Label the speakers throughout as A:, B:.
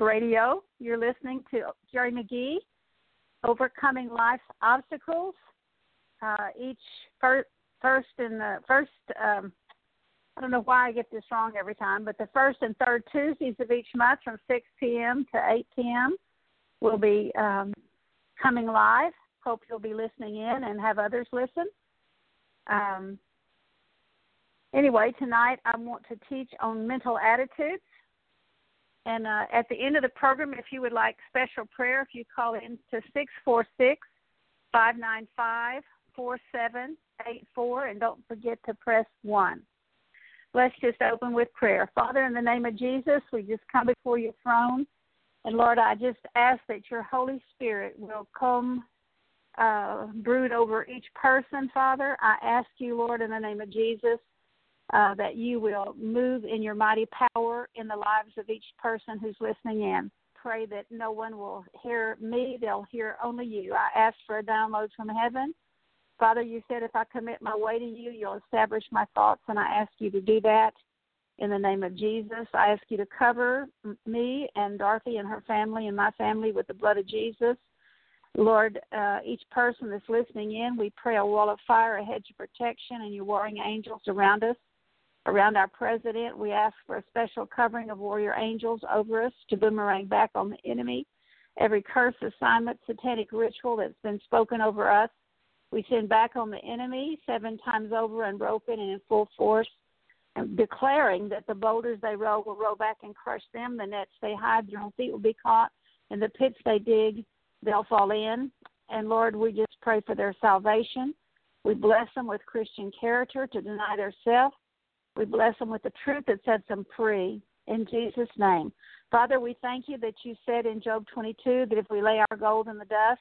A: Radio. You're listening to Geri McGee, Overcoming Life's Obstacles. Uh, each first, first and the first, um, I don't know why I get this wrong every time, but the first and third Tuesdays of each month from 6 p.m. to 8 p.m. will be um, coming live. Hope you'll be listening in and have others listen. Um, anyway, tonight I want to teach on mental attitudes. And uh, at the end of the program, if you would like special prayer, if you call in to 646 595 4784, and don't forget to press 1. Let's just open with prayer. Father, in the name of Jesus, we just come before your throne. And Lord, I just ask that your Holy Spirit will come uh, brood over each person, Father. I ask you, Lord, in the name of Jesus, uh, that you will move in your mighty power in the lives of each person who's listening in. Pray that no one will hear me, they'll hear only you. I ask for a download from heaven. Father, you said if I commit my way to you, you'll establish my thoughts, and I ask you to do that in the name of Jesus. I ask you to cover me and Dorothy and her family and my family with the blood of Jesus. Lord, uh, each person that's listening in, we pray a wall of fire, a hedge of protection, and your warring angels around us around our president. We ask for a special covering of warrior angels over us to boomerang back on the enemy. Every curse, assignment, satanic ritual that's been spoken over us, we send back on the enemy seven times over and unbroken and in full force, declaring that the boulders they roll will roll back and crush them. The nets they hide, their own feet will be caught, and the pits they dig, they'll fall in. And Lord, we just pray for their salvation. We bless them with Christian character to deny their self we bless them with the truth that sets them free in Jesus' name. Father, we thank you that you said in Job 22 that if we lay our gold in the dust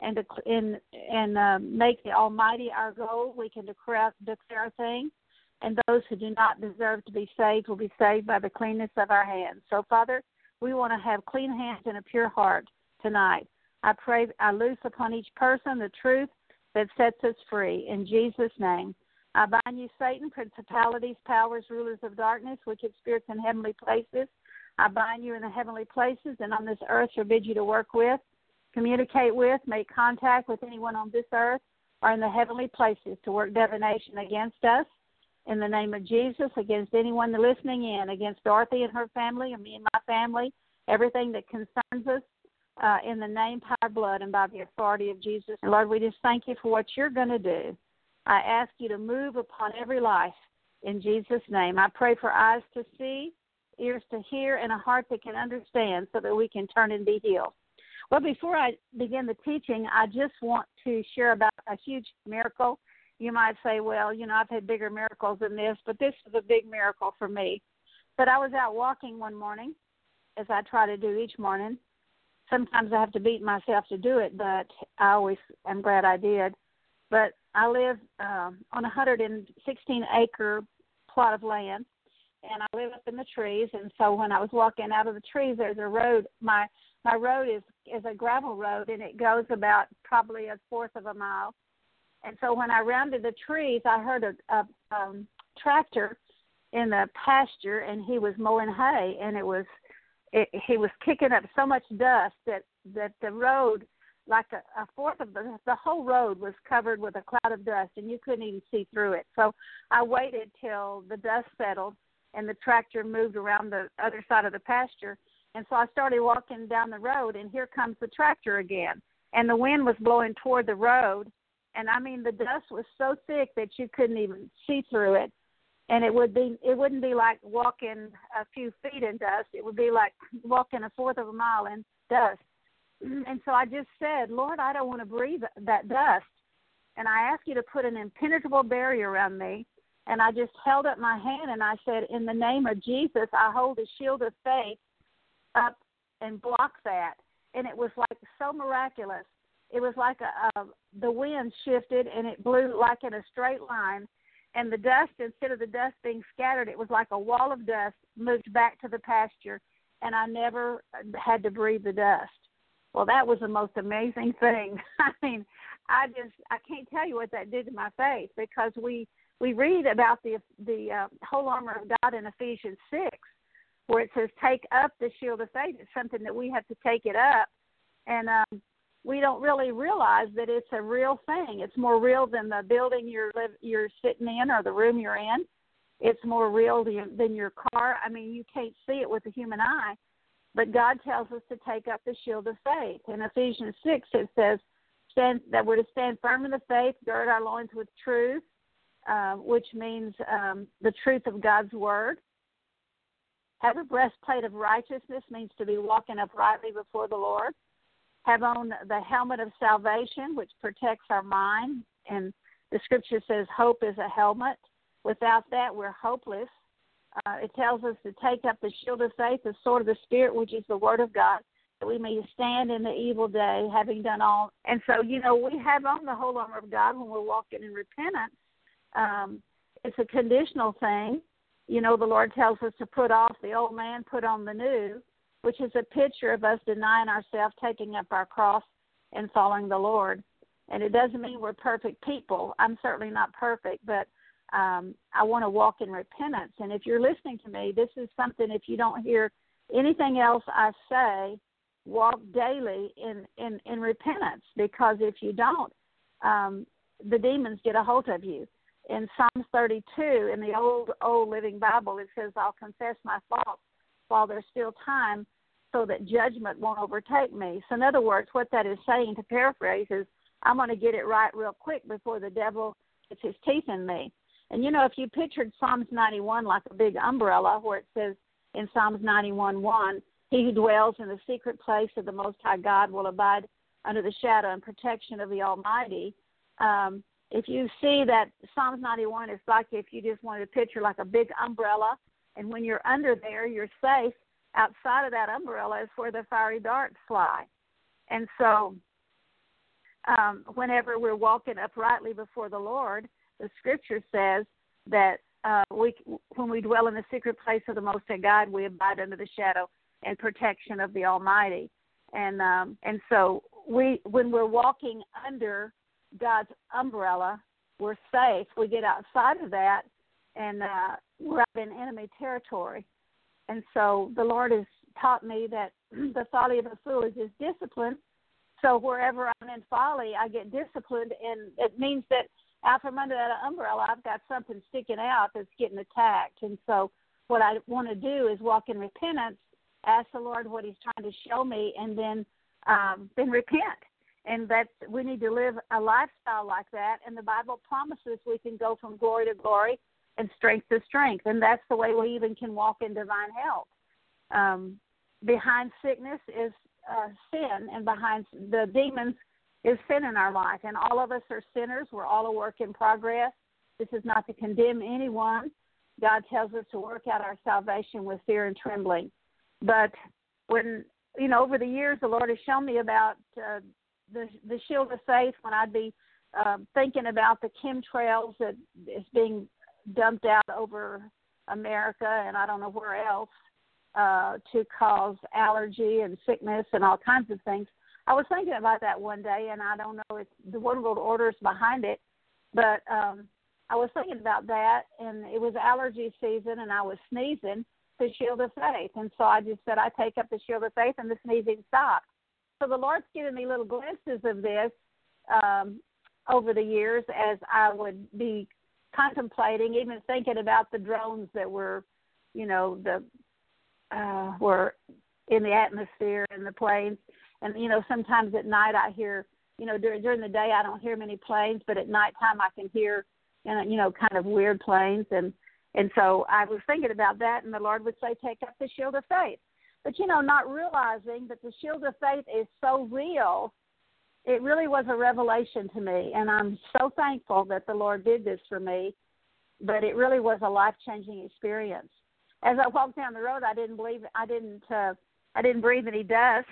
A: and and and uh, make the Almighty our goal, we can declare declare a thing, and those who do not deserve to be saved will be saved by the cleanness of our hands. So, Father, we want to have clean hands and a pure heart tonight. I pray I loose upon each person the truth that sets us free in Jesus' name. I bind you, Satan, principalities, powers, rulers of darkness, wicked spirits in heavenly places. I bind you in the heavenly places and on this earth forbid you to work with, communicate with, make contact with anyone on this earth or in the heavenly places to work divination against us. In the name of Jesus, against anyone listening in, against Dorothy and her family, and me and my family, everything that concerns us, uh, in the name, power, blood, and by the authority of Jesus. And Lord, we just thank you for what you're going to do. I ask you to move upon every life in Jesus' name. I pray for eyes to see, ears to hear, and a heart that can understand so that we can turn and be healed. Well, before I begin the teaching, I just want to share about a huge miracle. You might say, well, you know, I've had bigger miracles than this, but this is a big miracle for me. But I was out walking one morning, as I try to do each morning. Sometimes I have to beat myself to do it, but I always am glad I did. But I live um, on a 116 acre plot of land, and I live up in the trees. And so when I was walking out of the trees, there's a road. My my road is is a gravel road, and it goes about probably a fourth of a mile. And so when I rounded the trees, I heard a, a um, tractor in the pasture, and he was mowing hay, and it was it, he was kicking up so much dust that that the road like a, a fourth of the the whole road was covered with a cloud of dust and you couldn't even see through it. So i waited till the dust settled and the tractor moved around the other side of the pasture. And so i started walking down the road and here comes the tractor again. And the wind was blowing toward the road. And i mean the dust was so thick that you couldn't even see through it. And it would be it wouldn't be like walking a few feet in dust. It would be like walking a fourth of a mile in dust. Mm-hmm. And so I just said, Lord, I don't want to breathe that dust. And I ask you to put an impenetrable barrier around me. And I just held up my hand and I said, In the name of Jesus, I hold a shield of faith up and block that. And it was like so miraculous. It was like a, a the wind shifted and it blew like in a straight line and the dust instead of the dust being scattered it was like a wall of dust moved back to the pasture and i never had to breathe the dust well that was the most amazing thing i mean i just i can't tell you what that did to my faith because we we read about the the uh, whole armor of god in ephesians 6 where it says take up the shield of faith it's something that we have to take it up and um we don't really realize that it's a real thing. It's more real than the building you're live, you're sitting in or the room you're in. It's more real than your car. I mean, you can't see it with the human eye, but God tells us to take up the shield of faith. In Ephesians six, it says stand, that we're to stand firm in the faith, gird our loins with truth, uh, which means um, the truth of God's word. Have a breastplate of righteousness means to be walking uprightly before the Lord have on the helmet of salvation, which protects our mind. And the scripture says hope is a helmet. Without that, we're hopeless. Uh, it tells us to take up the shield of faith, the sword of the Spirit, which is the Word of God, that we may stand in the evil day, having done all. And so, you know, we have on the whole armor of God when we're walking in repentance. Um, it's a conditional thing. You know, the Lord tells us to put off the old man, put on the new which is a picture of us denying ourselves, taking up our cross, and following the Lord. And it doesn't mean we're perfect people. I'm certainly not perfect, but um, I want to walk in repentance. And if you're listening to me, this is something, if you don't hear anything else I say, walk daily in, in, in repentance because if you don't, um, the demons get a hold of you. In Psalms 32, in the old, old Living Bible, it says, I'll confess my faults while there's still time so that judgment won't overtake me. So, in other words, what that is saying, to paraphrase, is I'm going to get it right real quick before the devil gets his teeth in me. And you know, if you pictured Psalms 91 like a big umbrella, where it says in Psalms 91 1, He who dwells in the secret place of the Most High God will abide under the shadow and protection of the Almighty. Um, if you see that Psalms 91 is like if you just wanted to picture like a big umbrella and when you're under there, you're safe. Outside of that umbrella is where the fiery darts fly. And so, um, whenever we're walking uprightly before the Lord, the Scripture says that uh, we, when we dwell in the secret place of the Most High God, we abide under the shadow and protection of the Almighty. And um, and so we, when we're walking under God's umbrella, we're safe. We get outside of that, and uh, we're out in enemy territory. And so the Lord has taught me that the folly of a fool is his discipline. So wherever I'm in folly, I get disciplined, and it means that out from under that umbrella, I've got something sticking out that's getting attacked. And so what I want to do is walk in repentance, ask the Lord what He's trying to show me, and then um, then repent. And that we need to live a lifestyle like that. And the Bible promises we can go from glory to glory and strength to strength. And that's the way we even can walk in divine health. Um, behind sickness is uh, sin, and behind the demons is sin in our life. And all of us are sinners. We're all a work in progress. This is not to condemn anyone. God tells us to work out our salvation with fear and trembling. But when you know, over the years, the Lord has shown me about uh, the the shield of faith. When I'd be uh, thinking about the chemtrails that is being dumped out over America and I don't know where else uh, to cause allergy and sickness and all kinds of things. I was thinking about that one day, and I don't know if the one world order is behind it, but um, I was thinking about that, and it was allergy season, and I was sneezing the shield of faith, and so I just said I take up the shield of faith, and the sneezing stopped. So the Lord's given me little glimpses of this um, over the years as I would be contemplating, even thinking about the drones that were, you know, the uh, were in the atmosphere and the planes. And you know, sometimes at night I hear, you know, during during the day I don't hear many planes, but at nighttime I can hear, and you know, kind of weird planes. And And so I was thinking about that, and the Lord would say, Take up the shield of faith. But, you know, not realizing that the shield of faith is so real, it really was a revelation to me. And I'm so thankful that the Lord did this for me. But it really was a life changing experience. As I walked down the road, I didn't believe I didn't uh, I didn't breathe any dust,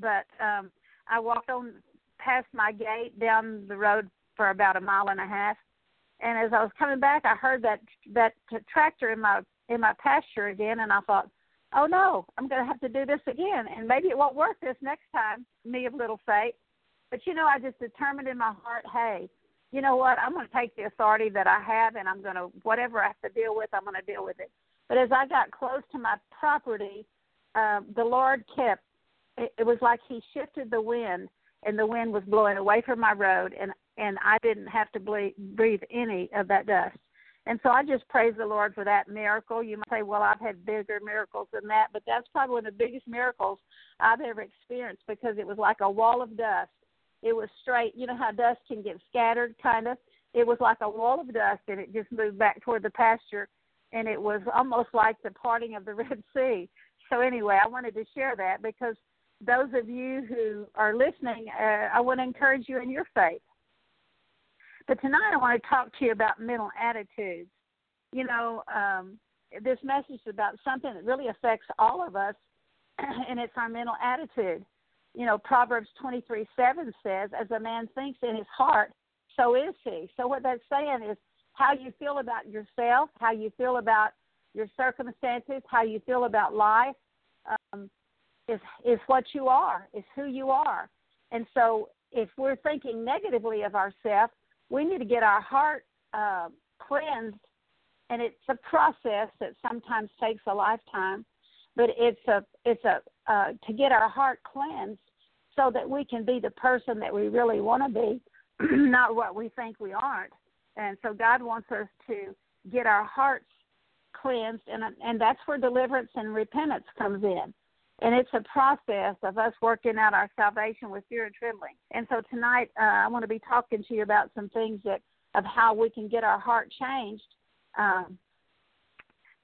A: but um, I walked on past my gate down the road for about a mile and a half, and as I was coming back, I heard that that tractor in my in my pasture again, and I thought, oh no, I'm going to have to do this again, and maybe it won't work this next time. Me of little faith, but you know, I just determined in my heart, hey, you know what? I'm going to take the authority that I have, and I'm going to whatever I have to deal with, I'm going to deal with it. But as I got close to my property, uh, the Lord kept. It, was like He shifted the wind, and the wind was blowing away from my road, and and I didn't have to breathe, breathe any of that dust. And so I just praise the Lord for that miracle. You might say, well, I've had bigger miracles than that, but that's probably one of the biggest miracles I've ever experienced because it was like a wall of dust. It was straight. You know how dust can get scattered, kind of? It was like a wall of dust, and it just moved back toward the pasture, and it was almost like the parting of the Red Sea. So, anyway, I wanted to share that because those of you who are listening, uh, I want to encourage you in your faith but tonight I want to talk to you about mental attitudes. You know, um, this message is about something that really affects all of us, and it's our mental attitude. You know, Proverbs 23 7 says, As a man thinks in his heart, so is he. So, what that's saying is how you feel about yourself, how you feel about your circumstances, how you feel about life, um, is is what you are, is who you are. And so, if we're thinking negatively of ourselves, we need to get our heart uh, cleansed, and it's a process that sometimes takes a lifetime. But it's a it's a uh, to get our heart cleansed so that we can be the person that we really want to be, not what we think we aren't. And so God wants us to get our hearts cleansed, and and that's where deliverance and repentance comes in. And it's a process of us working out our salvation with fear and trembling. And so tonight, uh, I want to be talking to you about some things that of how we can get our heart changed. Um,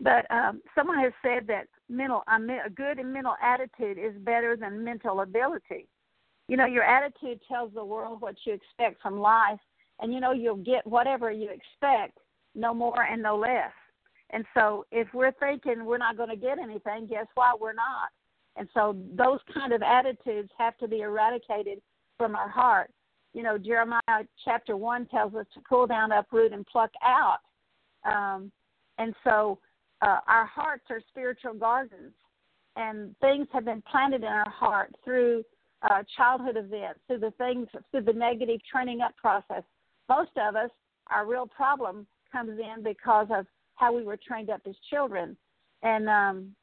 A: but um, someone has said that mental a good and mental attitude is better than mental ability. You know, your attitude tells the world what you expect from life, and you know you'll get whatever you expect, no more and no less. And so, if we're thinking we're not going to get anything, guess what? We're not. And so those kind of attitudes have to be eradicated from our heart. You know, Jeremiah chapter 1 tells us to pull down, uproot, and pluck out. Um, and so uh, our hearts are spiritual gardens, and things have been planted in our heart through uh, childhood events, through the things, through the negative training up process. Most of us, our real problem comes in because of how we were trained up as children. And um,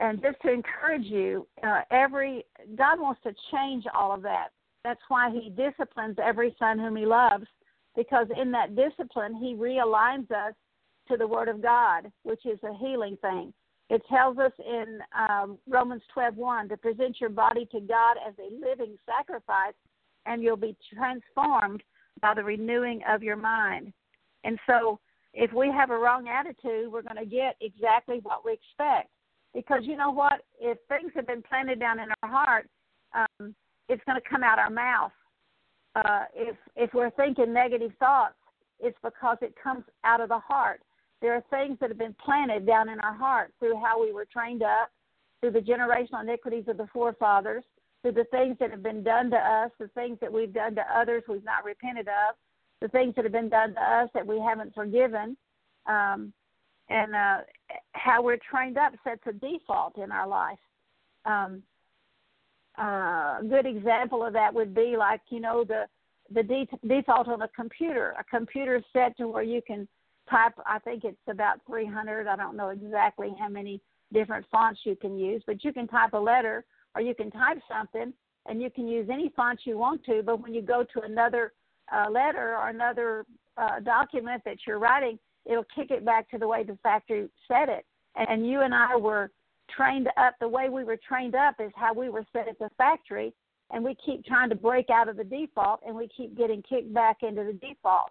A: and just to encourage you, uh, every God wants to change all of that. That's why He disciplines every son whom He loves, because in that discipline He realigns us to the Word of God, which is a healing thing. It tells us in um, Romans 12:1 to present your body to God as a living sacrifice, and you'll be transformed by the renewing of your mind. And so, if we have a wrong attitude, we're going to get exactly what we expect because you know what? If things have been planted down in our heart, um, it's going to come out our mouth. Uh, if if we're thinking negative thoughts, it's because it comes out of the heart. There are things that have been planted down in our heart through how we were trained up, through the generational iniquities of the forefathers, through the things that have been done to us, the things that we've done to others we've not repented of, the things that have been done to us that we haven't forgiven. Um, and uh, how we're trained up sets a default in our life. Um, uh, a good example of that would be like you know the the de- default on a computer. A computer set to where you can type. I think it's about 300. I don't know exactly how many different fonts you can use, but you can type a letter or you can type something, and you can use any font you want to. But when you go to another uh, letter or another uh, document that you're writing, it'll kick it back to the way the factory set it. And you and I were trained up the way we were trained up is how we were set at the factory and we keep trying to break out of the default and we keep getting kicked back into the default.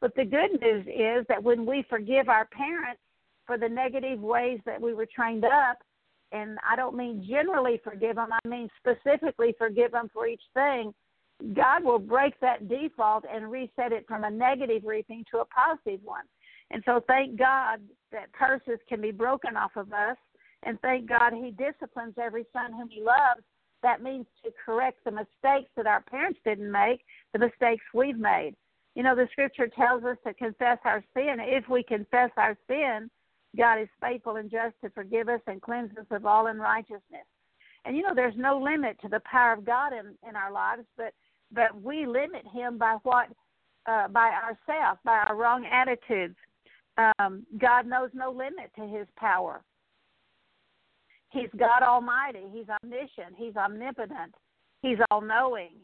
A: But the good news is that when we forgive our parents for the negative ways that we were trained up, and I don't mean generally forgive them, I mean specifically forgive them for each thing, God will break that default and reset it from a negative reaping to a positive one. And so thank God that curses can be broken off of us. And thank God he disciplines every son whom he loves. That means to correct the mistakes that our parents didn't make, the mistakes we've made. You know, the scripture tells us to confess our sin. If we confess our sin, God is faithful and just to forgive us and cleanse us of all unrighteousness. And you know, there's no limit to the power of God in, in our lives, but but we limit him by what uh, by ourselves, by our wrong attitudes. Um, God knows no limit to his power. He's God Almighty. He's omniscient. He's omnipotent. He's all knowing.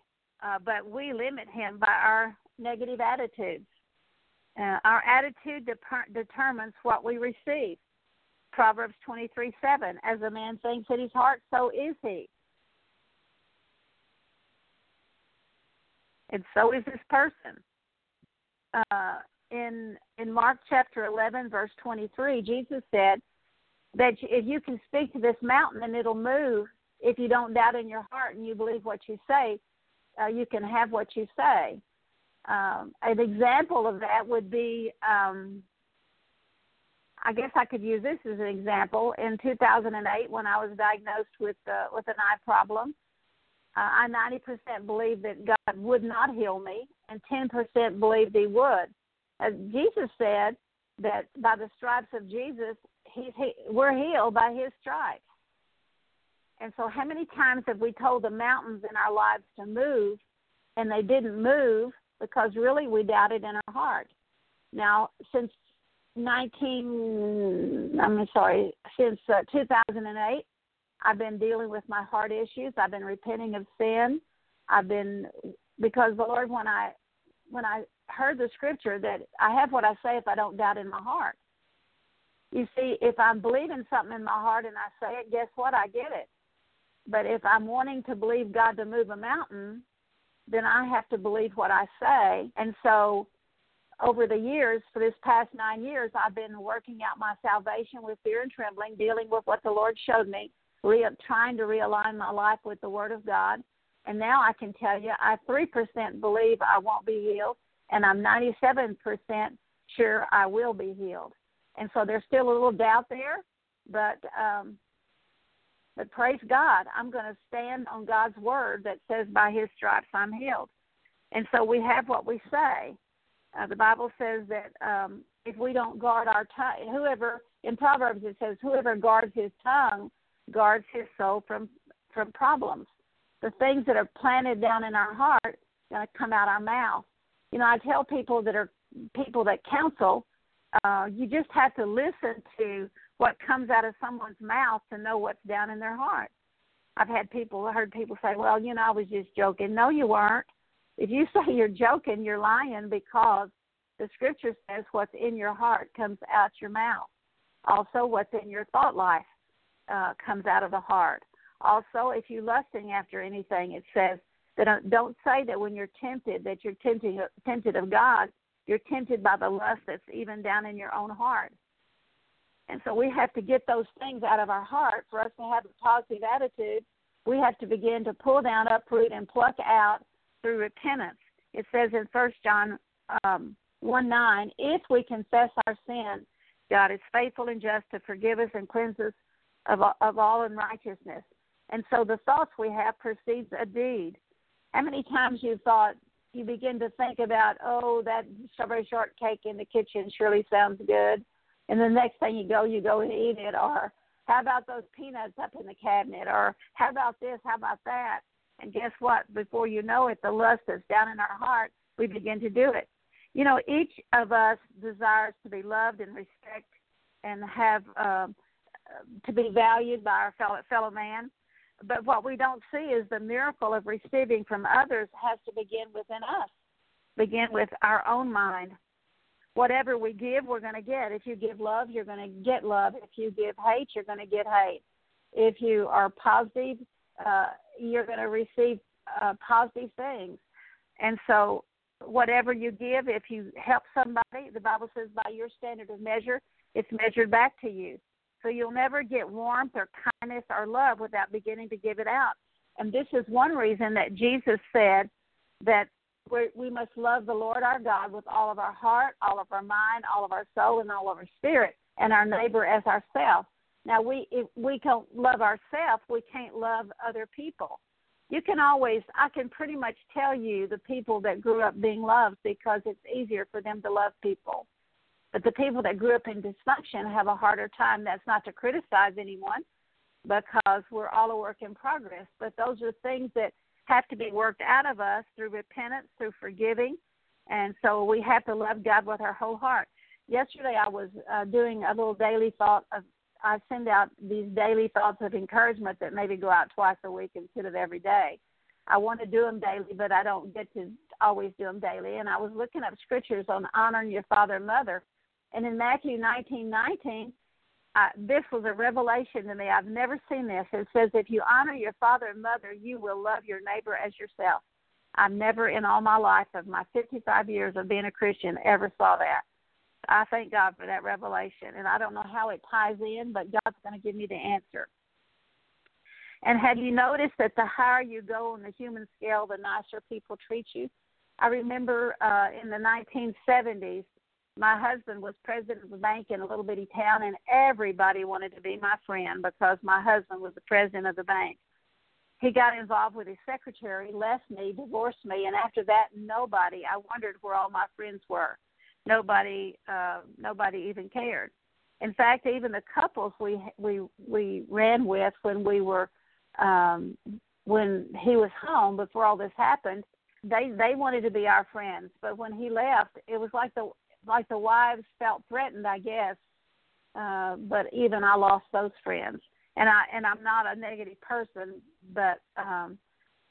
A: Uh, but we limit him by our negative attitudes. Uh, our attitude de- determines what we receive. Proverbs 23 7. As a man thinks in his heart, so is he. And so is this person. Uh, in in Mark chapter 11 verse 23 Jesus said that if you can speak to this mountain and it'll move if you don't doubt in your heart and you believe what you say uh, you can have what you say. Um, an example of that would be um, I guess I could use this as an example. In 2008 when I was diagnosed with uh, with an eye problem uh, I 90% believed that God would not heal me and 10% believed he would Jesus said that by the stripes of Jesus, he, we're healed by his stripes. And so, how many times have we told the mountains in our lives to move and they didn't move because really we doubted in our heart? Now, since 19, I'm sorry, since uh, 2008, I've been dealing with my heart issues. I've been repenting of sin. I've been because the Lord, when I when I heard the scripture that I have what I say if I don't doubt in my heart. You see, if I'm believing something in my heart and I say it, guess what? I get it. But if I'm wanting to believe God to move a mountain, then I have to believe what I say. And so, over the years, for this past nine years, I've been working out my salvation with fear and trembling, dealing with what the Lord showed me, re- trying to realign my life with the Word of God. And now I can tell you, I 3% believe I won't be healed, and I'm 97% sure I will be healed. And so there's still a little doubt there, but um, but praise God, I'm going to stand on God's word that says, "By His stripes I'm healed." And so we have what we say. Uh, the Bible says that um, if we don't guard our tongue, whoever in Proverbs it says, "Whoever guards his tongue guards his soul from from problems." The things that are planted down in our heart going to come out our mouth you know, I tell people that are people that counsel, uh, you just have to listen to what comes out of someone's mouth to know what's down in their heart. I've had people heard people say, "Well, you know, I was just joking." No, you weren't. If you say you're joking, you're lying because the scripture says what's in your heart comes out your mouth. Also, what's in your thought life uh, comes out of the heart. Also, if you're lusting after anything, it says that don't say that when you're tempted that you're tempted tempted of God. You're tempted by the lust that's even down in your own heart. And so we have to get those things out of our heart for us to have a positive attitude. We have to begin to pull down, uproot, and pluck out through repentance. It says in First John um, 1 9, if we confess our sin, God is faithful and just to forgive us and cleanse us of, of all unrighteousness. And so the thoughts we have precedes a deed. How many times you thought you begin to think about, oh, that strawberry shortcake in the kitchen surely sounds good, and the next thing you go, you go and eat it, or how about those peanuts up in the cabinet, or how about this, how about that, and guess what? Before you know it, the lust that's down in our heart, we begin to do it. You know, each of us desires to be loved and respect and have um, to be valued by our fellow fellow man but what we don't see is the miracle of receiving from others has to begin within us, begin with our own mind. Whatever we give, we're going to get. If you give love, you're going to get love. If you give hate, you're going to get hate. If you are positive, uh, you're going to receive uh, positive things. And so whatever you give, if you help somebody, the Bible says by your standard of measure, it's measured back to you. So you'll never get warmth or kindness or love without beginning to give it out. And this is one reason that Jesus said that we, must love the Lord our God with all of our heart, all of our mind, all of our soul, and all of our spirit, and our neighbor as ourselves. Now, we if we can't love ourselves, we can't love other people you can always i can pretty much tell you the people that grew up being loved because it's easier for them to love people but the people that grew up in dysfunction have a harder time. That's not to criticize anyone because we're all a work in progress. But those are things that have to be worked out of us through repentance through forgiving. And so we have to love god with our whole heart. Yesterday i was uh, doing a little daily thought of I send out these daily thoughts of encouragement that maybe go out twice a week instead of every day. I want to do them daily, but I don't get to always do them daily. And I was looking up scriptures on honoring your father and mother, and in Matthew 19:19, uh, this was a revelation to me. I've never seen this. It says, "If you honor your father and mother, you will love your neighbor as yourself." I've never, in all my life of my 55 years of being a Christian, ever saw that. I thank God for that revelation. And I don't know how it ties in, but God's going to give me the answer. And have you noticed that the higher you go on the human scale, the nicer people treat you? I remember uh, in the 1970s, my husband was president of a bank in a little bitty town, and everybody wanted to be my friend because my husband was the president of the bank. He got involved with his secretary, left me, divorced me, and after that, nobody. I wondered where all my friends were nobody uh, nobody even cared. In fact, even the couples we we we ran with when we were um, when he was home before all this happened, they they wanted to be our friends. But when he left, it was like the like the wives felt threatened, I guess. Uh, but even I lost those friends, and I and I'm not a negative person, but um,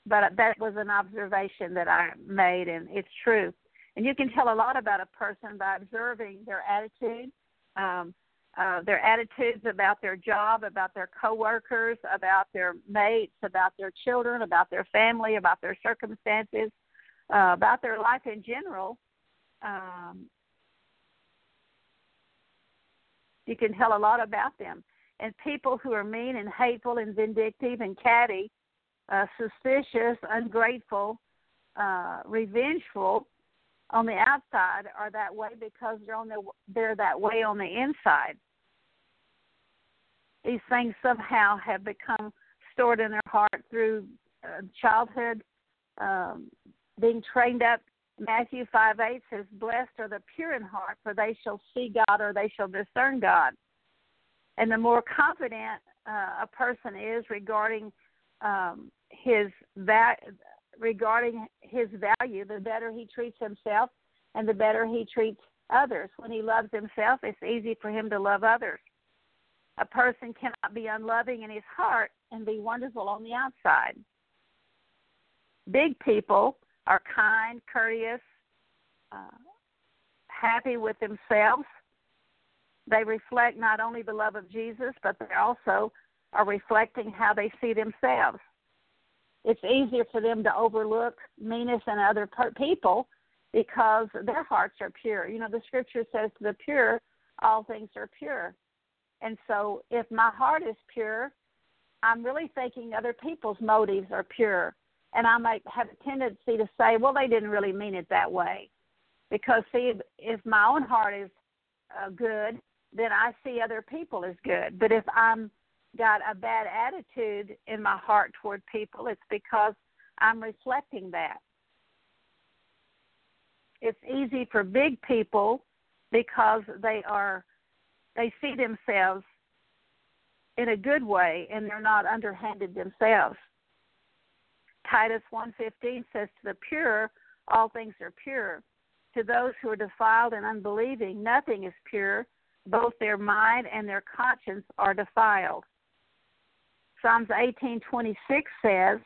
A: but that was an observation that I made, and it's true. And you can tell a lot about a person by observing their attitude, um, uh, their attitudes about their job, about their coworkers, about their mates, about their children, about their family, about their circumstances, uh, about their life in general. Um, you can tell a lot about them. And people who are mean and hateful and vindictive and catty, uh, suspicious, ungrateful, uh, revengeful, on the outside are that way because they're on the they're that way on the inside. These things somehow have become stored in their heart through uh, childhood, um, being trained up. Matthew five eight says, "Blessed are the pure in heart, for they shall see God, or they shall discern God." And the more confident uh, a person is regarding um, his va- regarding his value, the better he treats himself and the better he treats others. When he loves himself, it's easy for him to love others. A person cannot be unloving in his heart and be wonderful on the outside. Big people are kind, courteous, uh, happy with themselves. They reflect not only the love of Jesus, but they also are reflecting how they see themselves it's easier for them to overlook meanness in other per- people because their hearts are pure. You know, the scripture says to the pure, all things are pure. And so if my heart is pure, I'm really thinking other people's motives are pure. And I might have a tendency to say, well, they didn't really mean it that way. Because, see, if my own heart is uh, good, then I see other people as good. But if I'm got a bad attitude in my heart toward people, it's because I'm reflecting that. It's easy for big people because they are they see themselves in a good way and they're not underhanded themselves. Titus 1:15 says to the pure all things are pure. To those who are defiled and unbelieving nothing is pure, both their mind and their conscience are defiled. Psalms 18:26 says,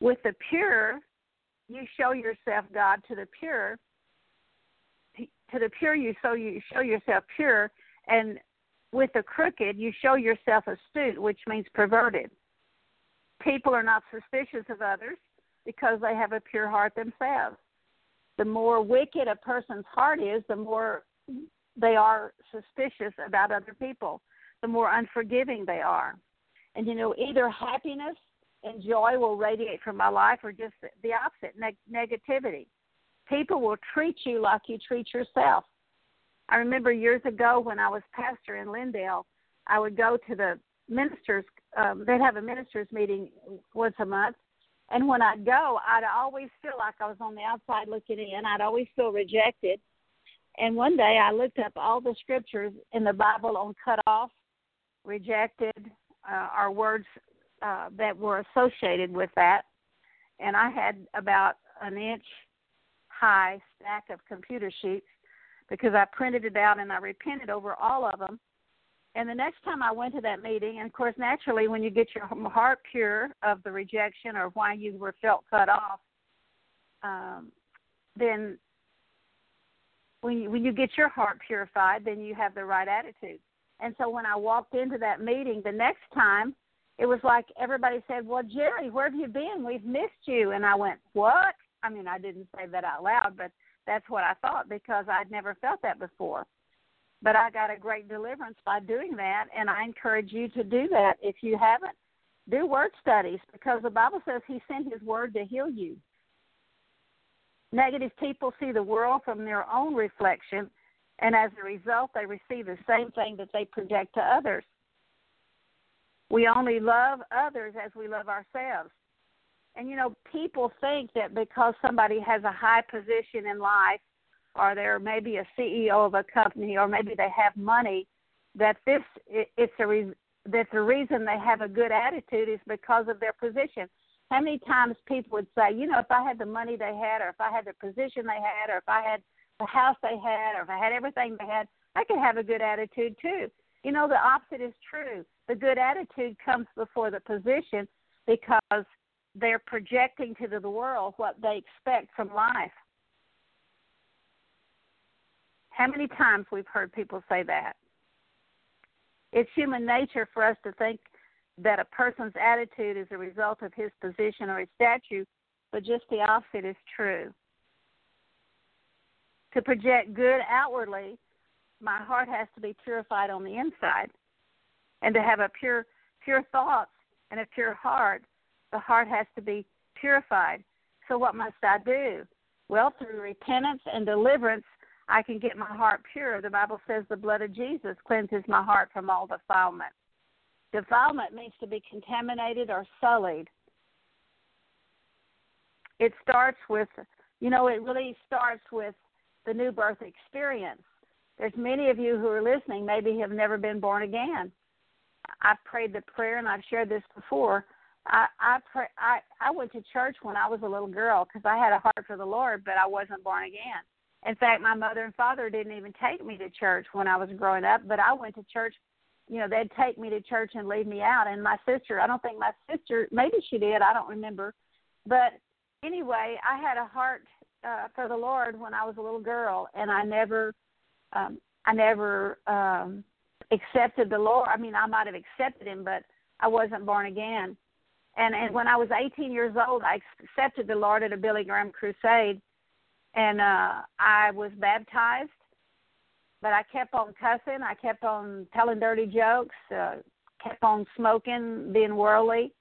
A: "With the pure, you show yourself God to the pure. To the pure, you show you show yourself pure, and with the crooked, you show yourself astute, which means perverted. People are not suspicious of others because they have a pure heart themselves. the more wicked a person's heart is, the more they are suspicious about other people, the more unforgiving they are. And you know, either happiness and joy will radiate from my life or just the opposite neg- negativity. People will treat you like you treat yourself. I remember years ago when I was pastor in Lindale, I would go to the ministers, um, they'd have a ministers meeting once a month. And when I'd go, I'd always feel like I was on the outside looking in. I'd always feel rejected. And one day I looked up all the scriptures in the Bible on cut off, rejected, uh, words uh, that were associated with that. And I had about an inch high stack of computer sheets because I printed it out and I repented over all of them. And the next time I went to that meeting, and of course, naturally, when you get your heart pure of the rejection or why you were felt cut off, um, then when you, when you get your heart purified, then you have the right attitude. And so when I walked into that meeting the next time, it was like everybody said, "Well, Geri, where have you been? We've missed you." And I went, "What?" I mean, I didn't say that out loud, but that's what I thought because I'd never felt that before. But I got a great deliverance by doing that, and I encourage you to do that if you haven't. Do word studies because the Bible says He sent His word to heal you. Negative people see the world from their own reflection, and as a result, they receive the same thing that they project to others. We only love others as we love ourselves. And you know, people think that because somebody has a high position in life, or they're maybe a CEO of a company, or maybe they have money, that this it's a re, that the reason they have a good attitude is because of their position. How many times people would say, you know, if I had the money they had, or if I had the position they had, or if I had the house they had, or if I had everything they had, I could have a good attitude too. You know, the opposite is true. The good attitude comes before the position because they're projecting to the world what they expect from life. How many times we've heard people say that? It's human nature for us to think that a person's attitude is a result of his position or his stature, but just the opposite is true. To project good outwardly, my heart has to be purified on the inside. And to have a pure pure thoughts and a pure heart, the heart has to be purified. So, what must I do? Well, through repentance and deliverance, I can get my heart pure. The Bible says the blood of Jesus cleanses my heart from all defilement. Defilement means to be contaminated or sullied. It starts with, you know, it really starts with the new birth experience. There's many of you who are listening maybe have never been born again. I've prayed the prayer and I've shared this before. I I pray, I I went to church when I was a little girl because I had a heart for the Lord, but I wasn't born again. In fact, my mother and father didn't even take me to church when I was growing up, but I went to church. You know, they'd take me to church and leave me out. And my sister, I don't think my sister, maybe she did, I don't remember. But anyway, I had a heart uh, for the Lord when I was a little girl, and I never, um, I never um, accepted the Lord. I mean, I might have accepted Him, but I wasn't born again and and when I was 18 years old, I accepted the Lord at a Billy Graham crusade, and uh, I was baptized. But I kept on cussing. I kept on telling dirty jokes. Uh, kept on smoking, being worldly,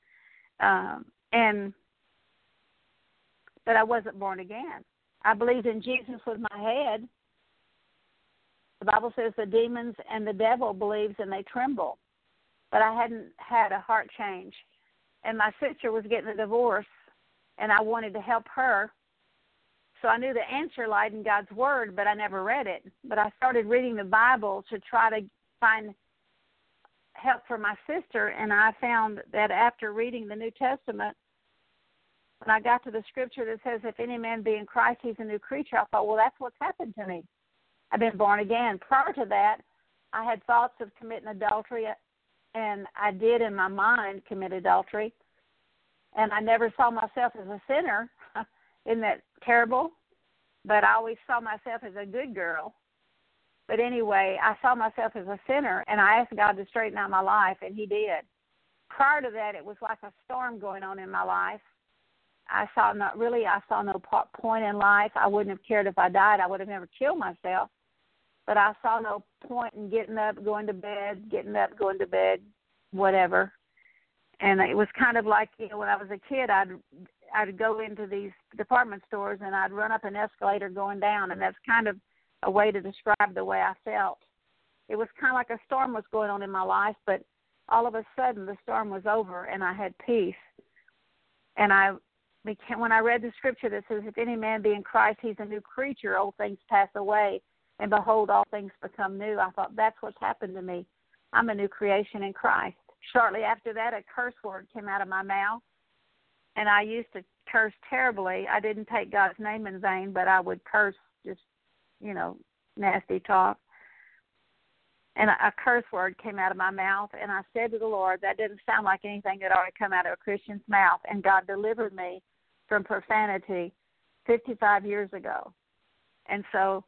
A: um, and but I wasn't born again. I believed in Jesus with my head. The Bible says the demons and the devil believes and they tremble. But I hadn't had a heart change and my sister was getting a divorce, and I wanted to help her. So I knew the answer lied in God's Word, but I never read it. But I started reading the Bible to try to find help for my sister, and I found that after reading the New Testament, when I got to the scripture that says, If any man be in Christ, he's a new creature, I thought, Well, that's what's happened to me. I've been born again. Prior to that, I had thoughts of committing adultery and I did in my mind commit adultery, and I never saw myself as a sinner. Isn't that terrible? But I always saw myself as a good girl. But anyway, I saw myself as a sinner, and I asked God to straighten out my life, and He did. Prior to that, it was like a storm going on in my life. I saw not really. I saw no point in life. I wouldn't have cared if I died. I would have never killed myself. But I saw no point in getting up, going to bed, getting up, going to bed, whatever. And it was kind of like you know when I was a kid, I'd I'd go into these department stores and I'd run up an escalator going down, and that's kind of a way to describe the way I felt. It was kind of like a storm was going on in my life, but all of a sudden the storm was over and I had peace. And I became, when I read the scripture that says, "If any man be in Christ, he's a new creature. Old things pass away, and behold, all things become new." I thought that's what's happened to me. I'm a new creation in Christ. Shortly after that, a curse word came out of my mouth, and I used to curse terribly. I didn't take God's name in vain, but I would curse just, you know, nasty talk and a, curse word came out of my mouth and I said to the Lord, that didn't sound like anything that ought to come out of a Christian's mouth and God delivered me from profanity 55 years ago. And so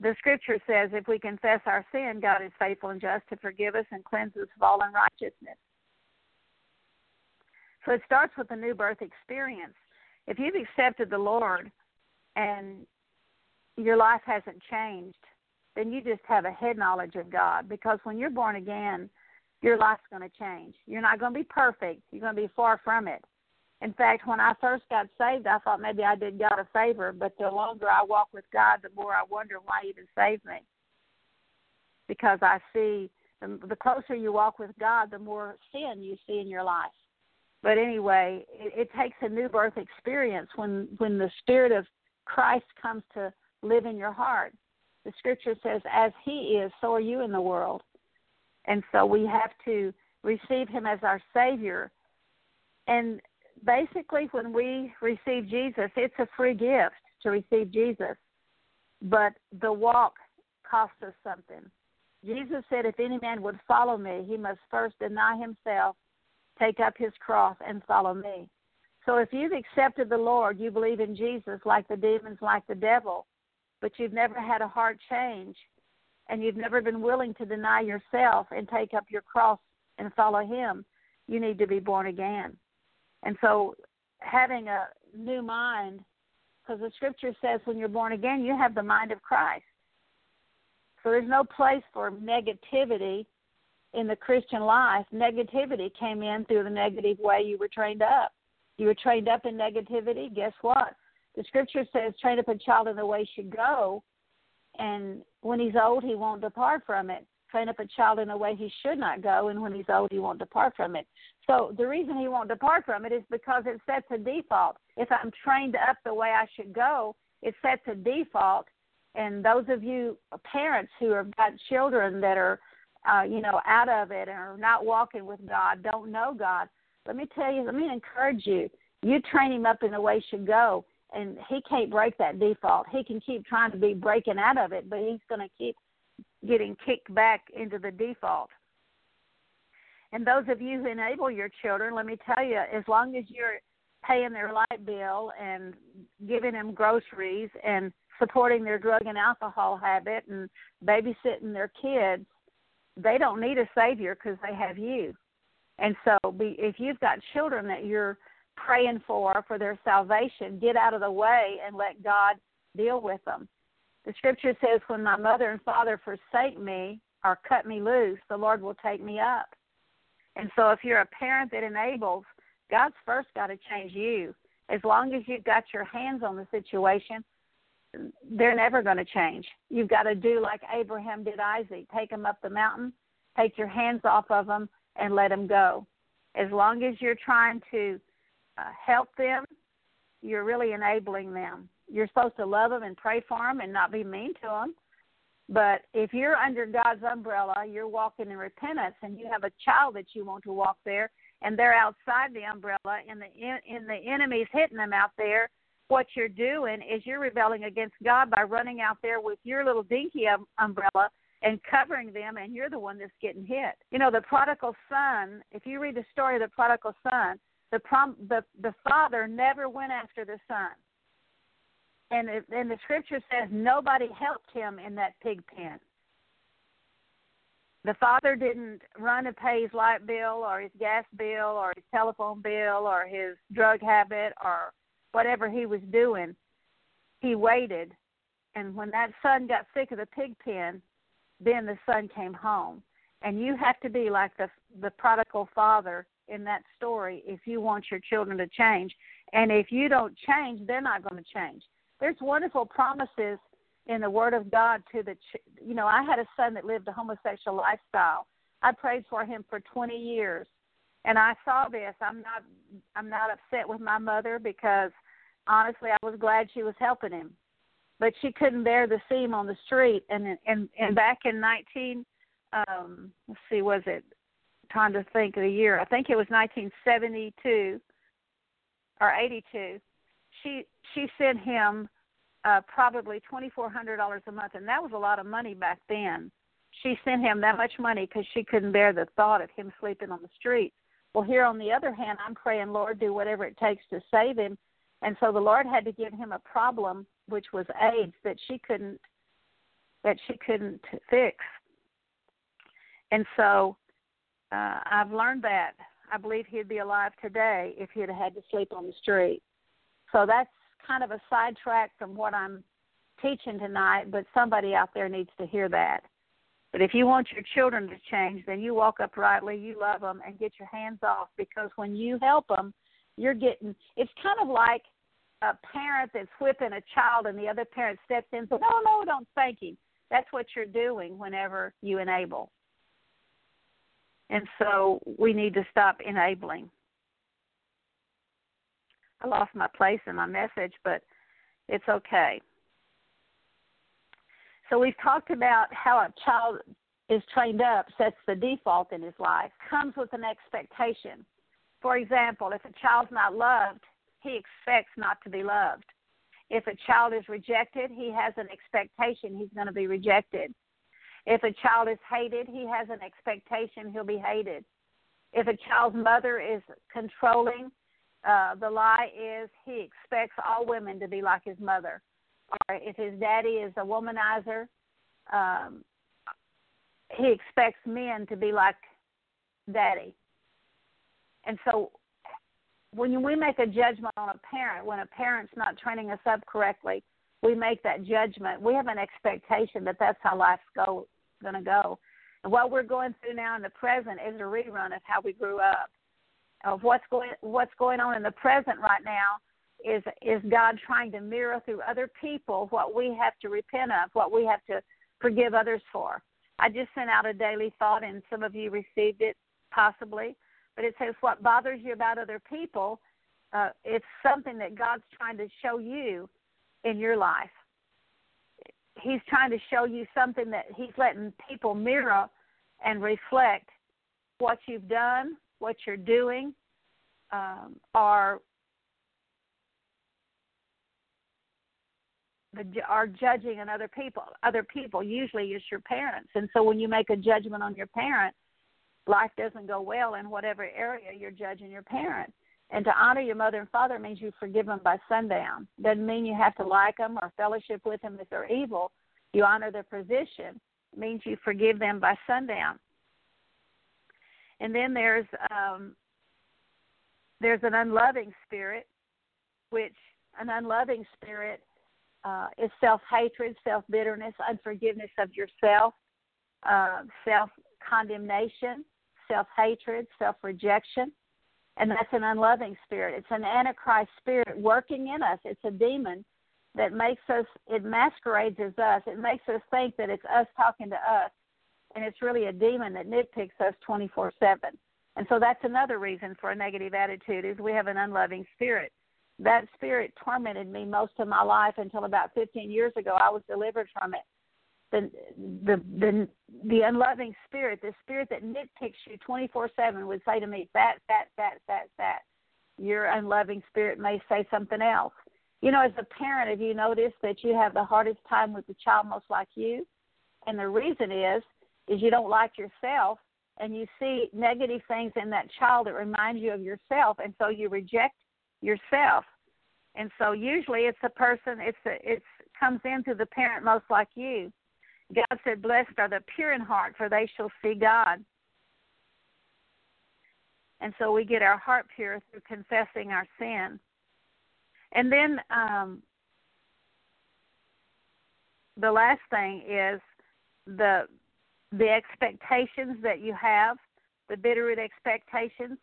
A: the scripture says if we confess our sin, God is faithful and just to forgive us and cleanse us of all unrighteousness. So it starts with a new birth experience. If you've accepted the Lord and your life hasn't changed, then you just have a head knowledge of God. Because when you're born again, your life's going to change. You're not going to be perfect. You're going to be far from it. In fact, when I first got saved, I thought maybe I did God a favor, but the longer I walk with God, the more I wonder why He even saved me. Because I see the, the closer you walk with God, the more sin you see in your life. But anyway, it, it takes a new birth experience when when the Spirit of Christ comes to live in your heart the scripture says, as he is, so are you in the world. And so we have to receive him as our Savior. And basically, when we receive Jesus, it's a free gift to receive Jesus. But the walk costs us something. Jesus said, If any man would follow me, he must first deny himself, take up his cross, and follow me. So if you've accepted the Lord, you believe in Jesus like the demons, like the devil, but you've never had a heart change and you've never been willing to deny yourself and take up your cross and follow him, you need to be born again. And so having a new mind, because the scripture says when you're born again, you have the mind of Christ. So there's no place for negativity in the Christian life. Negativity came in through the negative way you were trained up. You were trained up in negativity. Guess what? the scripture says, train up a child in the way he should go, and when he's old, he won't depart from it. Train up a child in the way he should not go, and when he's old, he won't depart from it. So the reason he won't depart from it is because it sets a default. If I'm trained up the way I should go, it sets a default. And those of you parents who have got children that are, uh, you know, out of it and are not walking with God, don't know God, let me tell you, let me encourage you. You train him up in the way he should go and he can't break that default. He can keep trying to be breaking out of it, but he's going to keep getting kicked back into the default. And those of you who enable your children, let me tell you, as long as you're paying their light bill and giving them groceries and supporting their drug and alcohol habit and babysitting their kids, they don't need a savior because they have you. And so, be, if you've got children that you're praying for for their salvation get out of the way and let God deal with them. The scripture says, When my mother and father forsake me or cut me loose, the Lord will take me up. And so if you're a parent that enables, God's first got to change you. As long as you've got your hands on the situation, they're never going to change. You've got to do like Abraham did Isaac take them up the mountain, take your hands off of them, and let them go. As long as you're trying to uh, help them, you're really enabling them. You're supposed to love them and pray for them and not be mean to them. But if you're under God's umbrella, you're walking in repentance, and you have a child that you want to walk there, and they're outside the umbrella, and the in the enemy's hitting them out there. What you're doing is you're rebelling against God by running out there with your little dinky um, umbrella and covering them, and you're the one that's getting hit. You know, the prodigal son. If you read the story of the prodigal son, the prom the the father never went after the son and it, and the scripture says nobody helped him in that pig pen the father didn't run and pay his light bill or his gas bill or his telephone bill or his drug habit or whatever he was doing. He waited. And when that son got sick of the pig pen, then the son came home. And you have to be like the the prodigal father in that story if you want your children to change. And if you don't change, they're not going to change. There's wonderful promises in the Word of God to the. You know, I had a son that lived a homosexual lifestyle. I prayed for him for 20 years, and I saw this. I'm not. I'm not upset with my mother because honestly, I was glad she was helping him, but she couldn't bear see him on the street. And and and back in 19, um, let's see, was it? Trying to think of the year. I think it was 1972 or 82. She she sent him uh, probably twenty four hundred dollars a month, and that was a lot of money back then. She sent him that much money because she couldn't bear the thought of him sleeping on the street. Well, here on the other hand, I'm praying, Lord, do whatever it takes to save him. And so the Lord had to give him a problem, which was AIDS, that she couldn't that she couldn't fix. And so uh, I've learned that. I believe he'd be alive today if he'd had to sleep on the street. So that's kind of a sidetrack from what I'm teaching tonight, but somebody out there needs to hear that. But if you want your children to change, then you walk uprightly, you love them, and get your hands off because when you help them, you're getting. It's kind of like a parent that's whipping a child, and the other parent steps in and says, "No, no, don't spank him." That's what you're doing whenever you enable. And so we need to stop enabling. I lost my place in my message, but it's okay. So we've talked about how a child is trained up sets the default in his life, comes with an expectation. For example, if a child's not loved, he expects not to be loved. If a child is rejected, he has an expectation he's going to be rejected. If a child is hated, he has an expectation he'll be hated. If a child's mother is controlling, uh, the lie is he expects all women to be like his mother. Or if his daddy is a womanizer, um, he expects men to be like daddy. And so when we make a judgment on a parent, when a parent's not training us up correctly, we make that judgment. We have an expectation that that's how life's go going to go. And what we're going through now in the present is a rerun of how we grew up of what's going what's going on in the present right now is is God trying to mirror through other people what we have to repent of, what we have to forgive others for. I just sent out a daily thought, and some of you received it possibly, but it says what bothers you about other people. Uh, it's something that God's trying to show you in your life. He's trying to show you something that He's letting people mirror and reflect what you've done, what you're doing um, are are judging on other people. Other people usually is your parents, and so when you make a judgment on your parent, life doesn't go well in whatever area you're judging your parents. And to honor your mother and father means you forgive them by sundown. Doesn't mean you have to like them or fellowship with them if they're evil. You honor their position. It means you forgive them by sundown. And then there's um, there's an unloving spirit, which an unloving spirit uh, is self hatred, self bitterness, unforgiveness of yourself, uh, self condemnation, self hatred, self rejection. And that's an unloving spirit. It's an antichrist spirit working in us. It's a demon that makes us, it masquerades as us. It makes us think that it's us talking to us and it's really a demon that nitpicks us 24 7. And so that's another reason for a negative attitude is we have an unloving spirit. That spirit tormented me most of my life until about 15 years ago. I was delivered from it. The the the the unloving spirit, the spirit that nitpicks you 24/7, would say to me, "Fat, fat, fat, fat, fat." Your unloving spirit may say something else. You know, as a parent, have you noticed that you have the hardest time with the child most like you? And the reason is is you don't like yourself and you see negative things in that child that remind you of yourself and so you reject yourself and so usually it's a person it's a, it's comes into the parent most like you God said, Blessed are the pure in heart, for they shall see God. And so we get our heart pure through confessing our sin. And then um, the last thing is the the expectations that you have, the bitterroot expectations.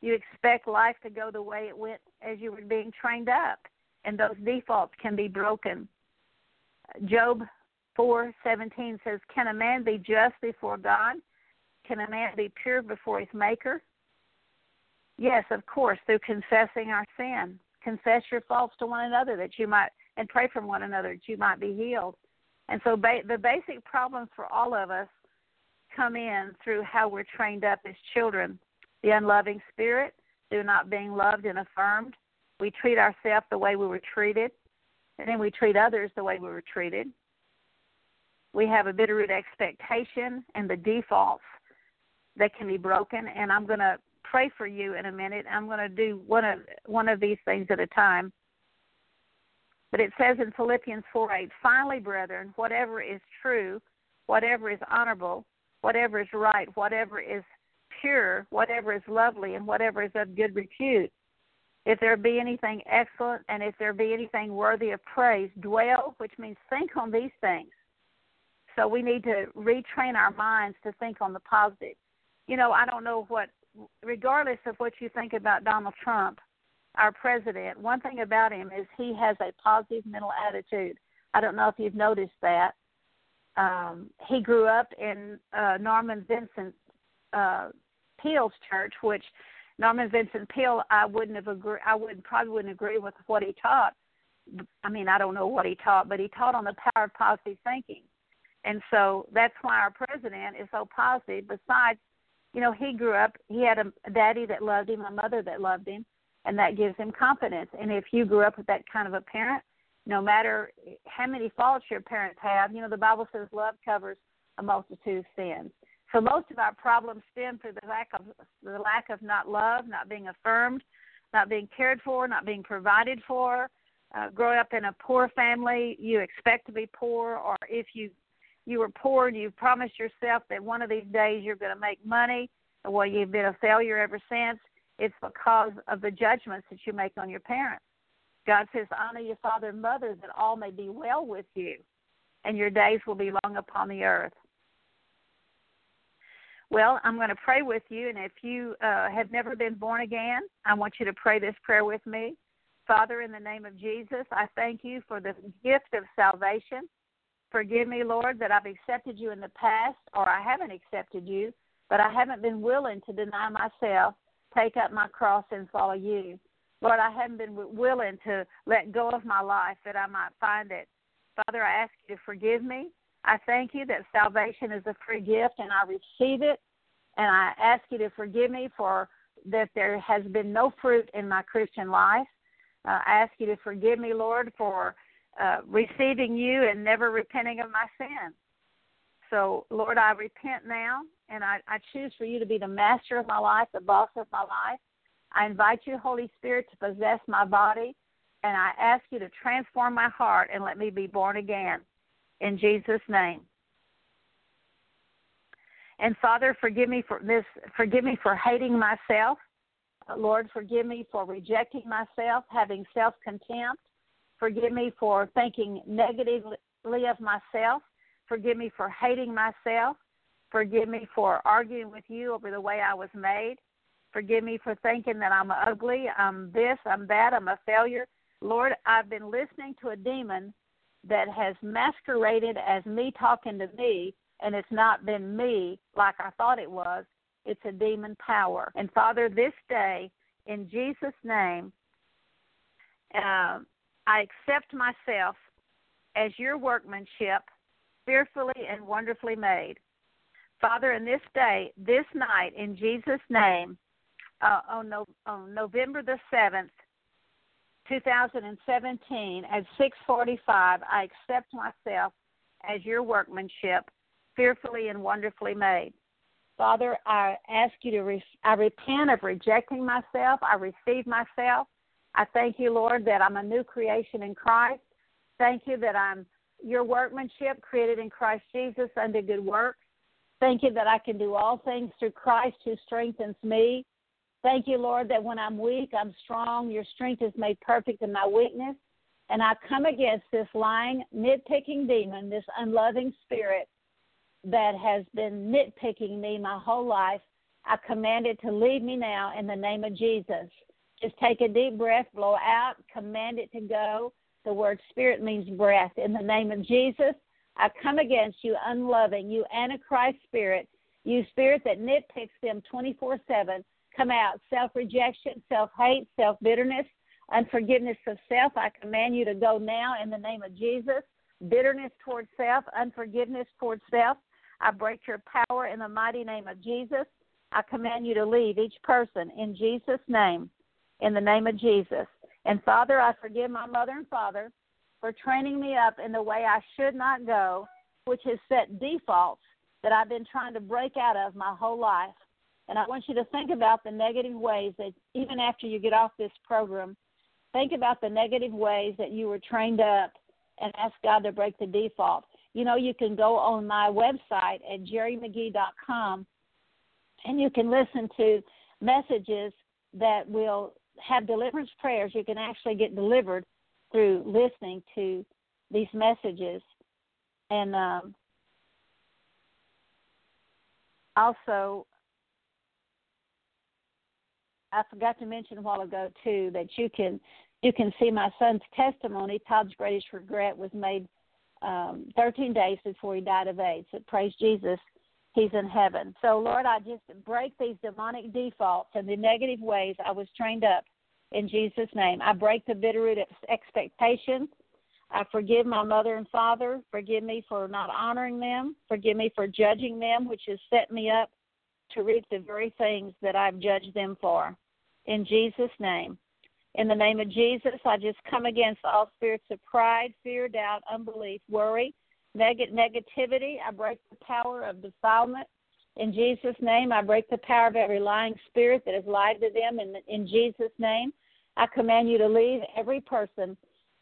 A: You expect life to go the way it went as you were being trained up, and those defaults can be broken. Job four seventeen says, "Can a man be just before God? Can a man be pure before his Maker?" Yes, of course, through confessing our sin. Confess your faults to one another that you might, and pray for one another that you might be healed. And so, ba- the basic problems for all of us come in through how we're trained up as children. The unloving spirit, through not being loved and affirmed. We treat ourselves the way we were treated, and then we treat others the way we were treated. We have a bitterroot expectation and the defaults that can be broken. And I'm going to pray for you in a minute. I'm going to do one of one of these things at a time. But it says in Philippians 4 8, finally, brethren, whatever is true, whatever is honorable, whatever is right, whatever is pure, whatever is lovely, and whatever is of good repute. If there be anything excellent and if there be anything worthy of praise, dwell, which means think on these things. So we need to retrain our minds to think on the positive. You know, I don't know what, regardless of what you think about Donald Trump, our president, one thing about him is he has a positive mental attitude. I don't know if you've noticed that. Um, he grew up in uh, Norman Vincent uh, Peale's church, which Norman Vincent Peale, I wouldn't have agree. I would probably wouldn't agree with what he taught. I mean, I don't know what he taught, but he taught on the power of positive thinking, and so that's why our president is so positive. Besides, you know, he grew up. He had a, daddy that loved him, a mother that loved him, and that gives him confidence. And if you grew up with that kind of a parent, no matter how many faults your parents have, you know, the Bible says love covers a multitude of sins. So most of our problems stem through the lack of the lack of not love, not being affirmed, not being cared for, not being provided for. Uh, growing up in a poor family, you expect to be poor, or if you you were poor and you promised yourself that one of these days you're going to make money, well, you've been a failure ever since. It's because of the judgments that you make on your parents. God says, Honor your father and mother that all may be well with you, and your days will be long upon the earth. Well, I'm going to pray with you, and if you uh, have never been born again, I want you to pray this prayer with me. Father, in the name of Jesus, I thank you for the gift of salvation. Forgive me, Lord, that I've accepted you in the past, or I haven't accepted you, but I haven't been willing to deny myself take up my cross and follow you. Lord, I haven't been willing to let go of my life that I might find it. Father, I ask you to forgive me. I thank you that salvation is a free gift and I receive it. And I ask you to forgive me for that there has been no fruit in my Christian life. Uh, I ask you to forgive me, Lord, for uh, receiving you and never repenting of my sin. So, Lord, I repent now, and I, I choose for you to be the master of my life, the boss of my life. I invite you, Holy Spirit, to possess my body, and I ask you to transform my heart and let me be born again. In Jesus' name. And Father, forgive me for this. Forgive me for hating myself. Lord, forgive me for rejecting myself, having self contempt. Forgive me for thinking negatively of myself. Forgive me for hating myself. Forgive me for arguing with you over the way I was made. Forgive me for thinking that I'm ugly, I'm this, I'm that, I'm a failure. Lord, I've been listening to a demon that has masqueraded as me talking to me, and it's not been me like I thought it was. It's a demon power. And Father, this day, in Jesus' name, uh, I accept myself as your workmanship fearfully and wonderfully made. Father, in this day, this night, in Jesus' name, uh, on, no, on November the 7th, 2017, at 6:45, I accept myself as your workmanship, fearfully and wonderfully made. Father, I ask you to, re- I repent of rejecting myself. I receive myself. I thank you, Lord, that I'm a new creation in Christ. Thank you that I'm your workmanship created in Christ Jesus unto good works. Thank you that I can do all things through Christ who strengthens me. Thank you, Lord, that when I'm weak, I'm strong. Your strength is made perfect in my weakness. And I come against this lying, nitpicking demon, this unloving spirit that has been nitpicking me my whole life. I command it to leave me now in the name of Jesus. Just take a deep breath, blow out, command it to go. The word spirit means breath. In the name of Jesus, I come against you, unloving, you Antichrist spirit, you spirit that nitpicks them 24 7. Come out. Self rejection, self hate, self bitterness, unforgiveness of self. I command you to go now in the name of Jesus. Bitterness towards self, unforgiveness towards self. I break your power in the mighty name of Jesus. I command you to leave each person in Jesus' name, in the name of Jesus. And Father, I forgive my mother and father for training me up in the way I should not go, which has set defaults that I've been trying to break out of my whole life. And I want you to think about the negative ways that even after you get off this program, think about the negative ways that you were trained up and ask God to break the default. You know, you can go on my website at gerimcghee.com and you can listen to messages that will have deliverance prayers. You can actually get delivered through listening to these messages. And um, also, I forgot to mention a while ago too that you can you can see my son's testimony. Todd's greatest regret was made um, 13 days before he died of AIDS. But praise Jesus, he's in heaven. So Lord, I just break these demonic defaults and the negative ways I was trained up in Jesus' name. I break the bitter root of expectation. I forgive my mother and father. Forgive me for not honoring them. Forgive me for judging them, which has set me up to reap the very things that I've judged them for. In Jesus' name. In the name of Jesus, I just come against all spirits of pride, fear, doubt, unbelief, worry, neg- negativity. I break the power of defilement. In Jesus' name, I break the power of every lying spirit that has lied to them. In, in Jesus' name, I command you to leave every person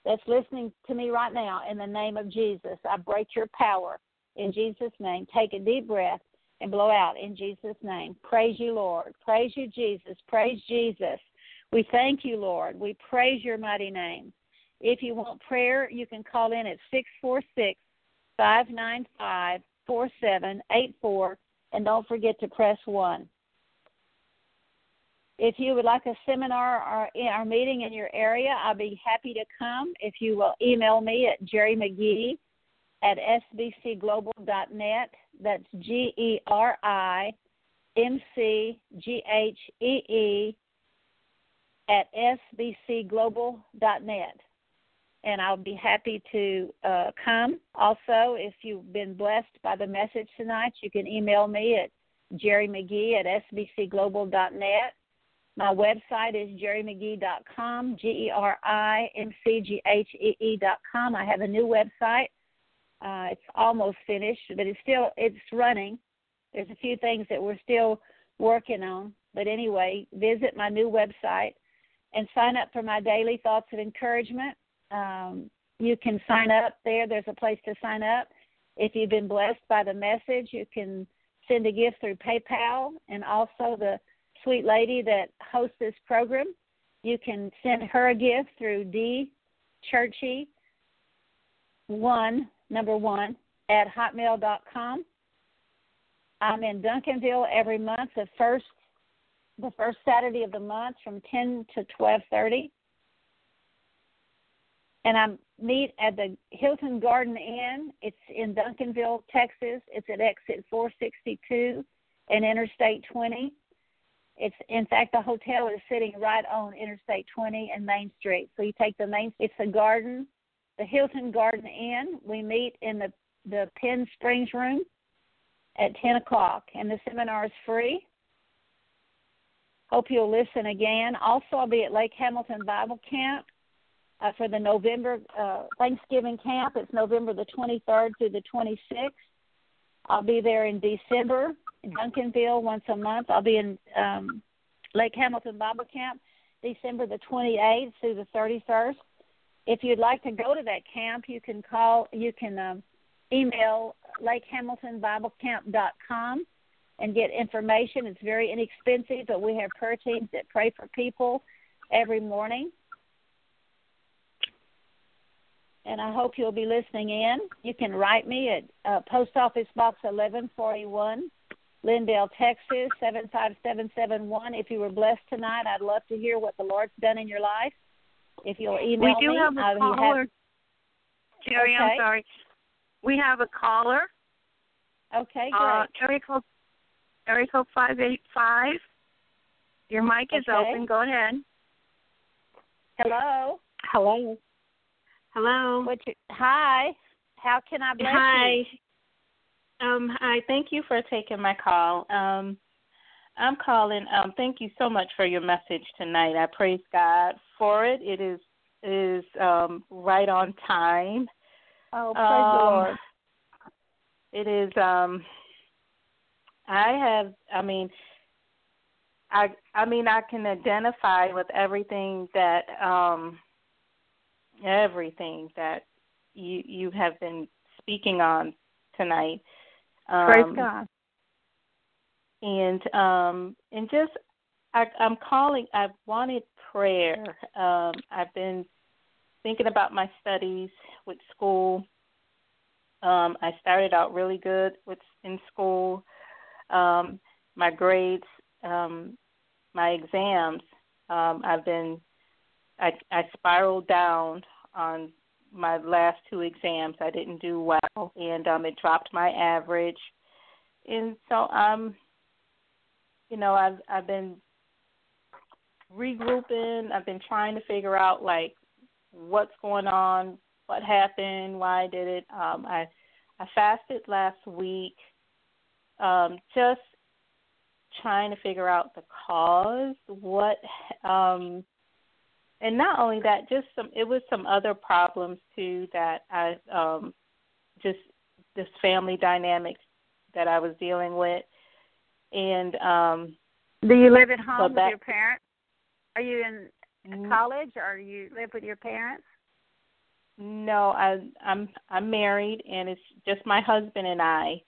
A: that's listening to me right now in the name of Jesus. I break your power in Jesus' name. Take a deep breath and blow out in Jesus' name. Praise you, Lord. Praise you, Jesus. Praise Jesus. We thank you, Lord. We praise your mighty name. If you want prayer, you can call in at 646 595 4784 and don't forget to press 1. If you would like a seminar or our meeting in your area, I'll be happy to come. If you will email me at Geri McGee at sbcglobal.net. That's G E R I M C G H E E at sbcglobal.net. And I'll be happy to uh, come. Also, if you've been blessed by the message tonight, you can email me at Geri McGee at sbcglobal.net. My website is gerimcghee.com, G E R I M C G H E E.com. I have a new website. Uh, it's almost finished, but it's still it's running. There's a few things that we're still working on, but anyway, visit my new website and sign up for my daily thoughts of encouragement. Um, you can sign up there. There's a place to sign up. If you've been blessed by the message, you can send a gift through PayPal, and also the sweet lady that hosts this program. You can send her a gift through D Churchy one number one at hotmail.com. I'm in Duncanville every month, the first the first Saturday of the month from 10 to 12:30. And I meet at the Hilton Garden Inn. It's in Duncanville, Texas. It's at exit 462 and Interstate 20. It's in fact the hotel is sitting right on Interstate 20 and Main Street. So you take the main. It's the garden, the Hilton Garden Inn. We meet in the the Penn Springs room at 10 o'clock, and the seminar is free. Hope you'll listen again. Also, I'll be at Lake Hamilton Bible Camp uh, for the November uh, Thanksgiving camp. It's November the 23rd through the 26th. I'll be there in December in Duncanville once a month. I'll be in um, Lake Hamilton Bible Camp December the 28th through the 31st. if you'd like to go to that camp, you can call, you can um, email lakehamiltonbiblecamp.com and get information. It's very inexpensive, but we have prayer teams that pray for people every morning. And I hope you'll be listening in. You can write me at uh, Post Office Box 1141, Lindale, Texas 75771. If you were blessed tonight, I'd love to hear what the Lord's done in your life. If you'll email me,
B: we do
A: me,
B: have a caller.
A: Have...
B: Geri,
A: okay.
B: I'm sorry. We have a caller.
A: Okay,
B: uh,
A: great.
B: Uh, area code, area code 585. Your mic is
A: okay.
B: open. Go ahead.
A: Hello.
B: Hello. Hello.
A: What's your, hi. How can I bless
B: hi.
A: you?
B: Um, hi. Thank you for taking my call. Um, I'm calling. Um, thank you so much for your message tonight. I praise God for it. It is is um, right on time.
A: Oh, praise um, the Lord.
B: It is. Um, I have. I mean, I. I mean, I can identify with everything that. Um, everything that you you have been speaking on tonight. Um,
A: praise God
B: and um and just I, I'm calling. I've wanted prayer. Um, I've been thinking about my studies with school. Um, I started out really good with in school. Um, my grades, um, my exams. Um, I've been. I, I spiraled down on my last two exams. I didn't do well, and um, it dropped my average. And so I'm you know, I've I've been regrouping. I've been trying to figure out like what's going on, what happened, why I did it. Um, I I fasted last week, um, just trying to figure out the cause, what, um, and not only that, just some. It was some other problems too that I um, just this family dynamics that I was dealing with. And um
A: do you live at home
B: that,
A: with your parents? Are you in
B: mm,
A: college or you live with your parents?
B: No i i'm i'm married and it's just my husband and i.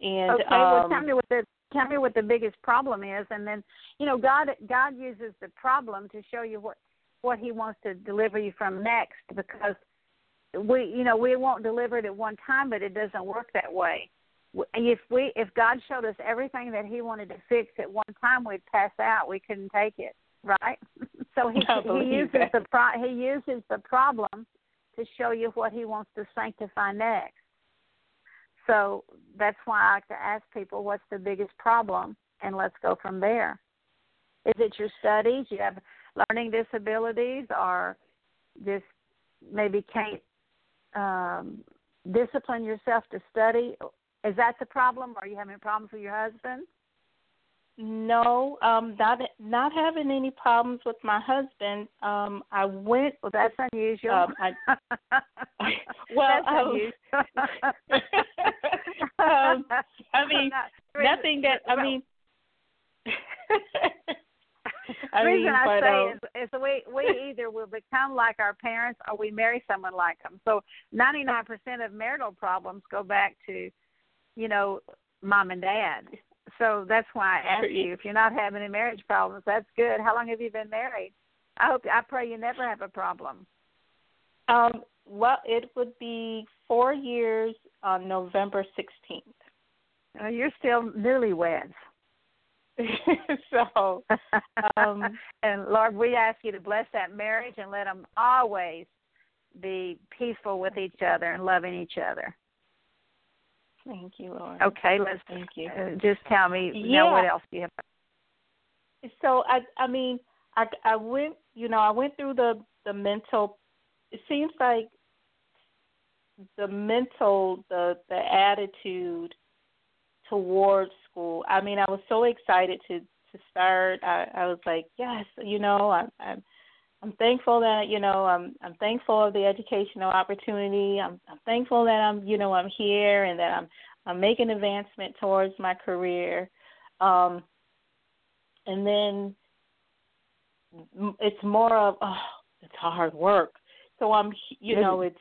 B: And
A: okay
B: um,
A: well tell me what the tell me what the biggest problem is and then you know god god uses the problem to show you what what he wants to deliver you from next because we you know we won't deliver it at one time but it doesn't work that way if we if God showed us everything that He wanted to fix at one time, we'd pass out. We couldn't take it, right? so He He uses
B: that.
A: the pro, He uses the problem to show you what He wants to sanctify next. So that's why I like to ask people, what's the biggest problem, and let's go from there. Is it your studies? You have learning disabilities, or just maybe can't um, discipline yourself to study is that the problem? Are you having problems with your husband?
B: No, um, not not having any problems with my husband. Um, I went.
A: Well, that's unusual.
B: Um, I, well,
A: that's
B: um,
A: unusual.
B: um, I mean,
A: Not,
B: nothing that I mean. I
A: the reason
B: mean,
A: I say
B: um,
A: is, is we we either will become like our parents or we marry someone like them. So ninety nine percent of marital problems go back to you know, mom and dad. So that's why I asked you if you're not having any marriage problems. That's good. How long have you been married? I hope I pray you never have a problem.
B: Um, well, it would be four years on November sixteenth.
A: Well, you're still newlyweds.
B: so, um,
A: and Lord, we ask you to bless that marriage and let them always be peaceful with each other and loving each other.
B: Thank you, Lord.
A: Okay, let's
B: thank you.
A: Uh, just tell me
B: yeah.
A: now what else you have?
B: So I I mean I I went you know I went through the the mental. It seems like the mental the the attitude towards school. I mean I was so excited to to start. I I was like yes you know I'm I'm I'm thankful that you know I'm I'm thankful of the educational opportunity. I'm I'm thankful that I'm you know I'm here and that I'm I'm making advancement towards my career. Um, and then it's more of oh it's hard work, So I'm, you know, it's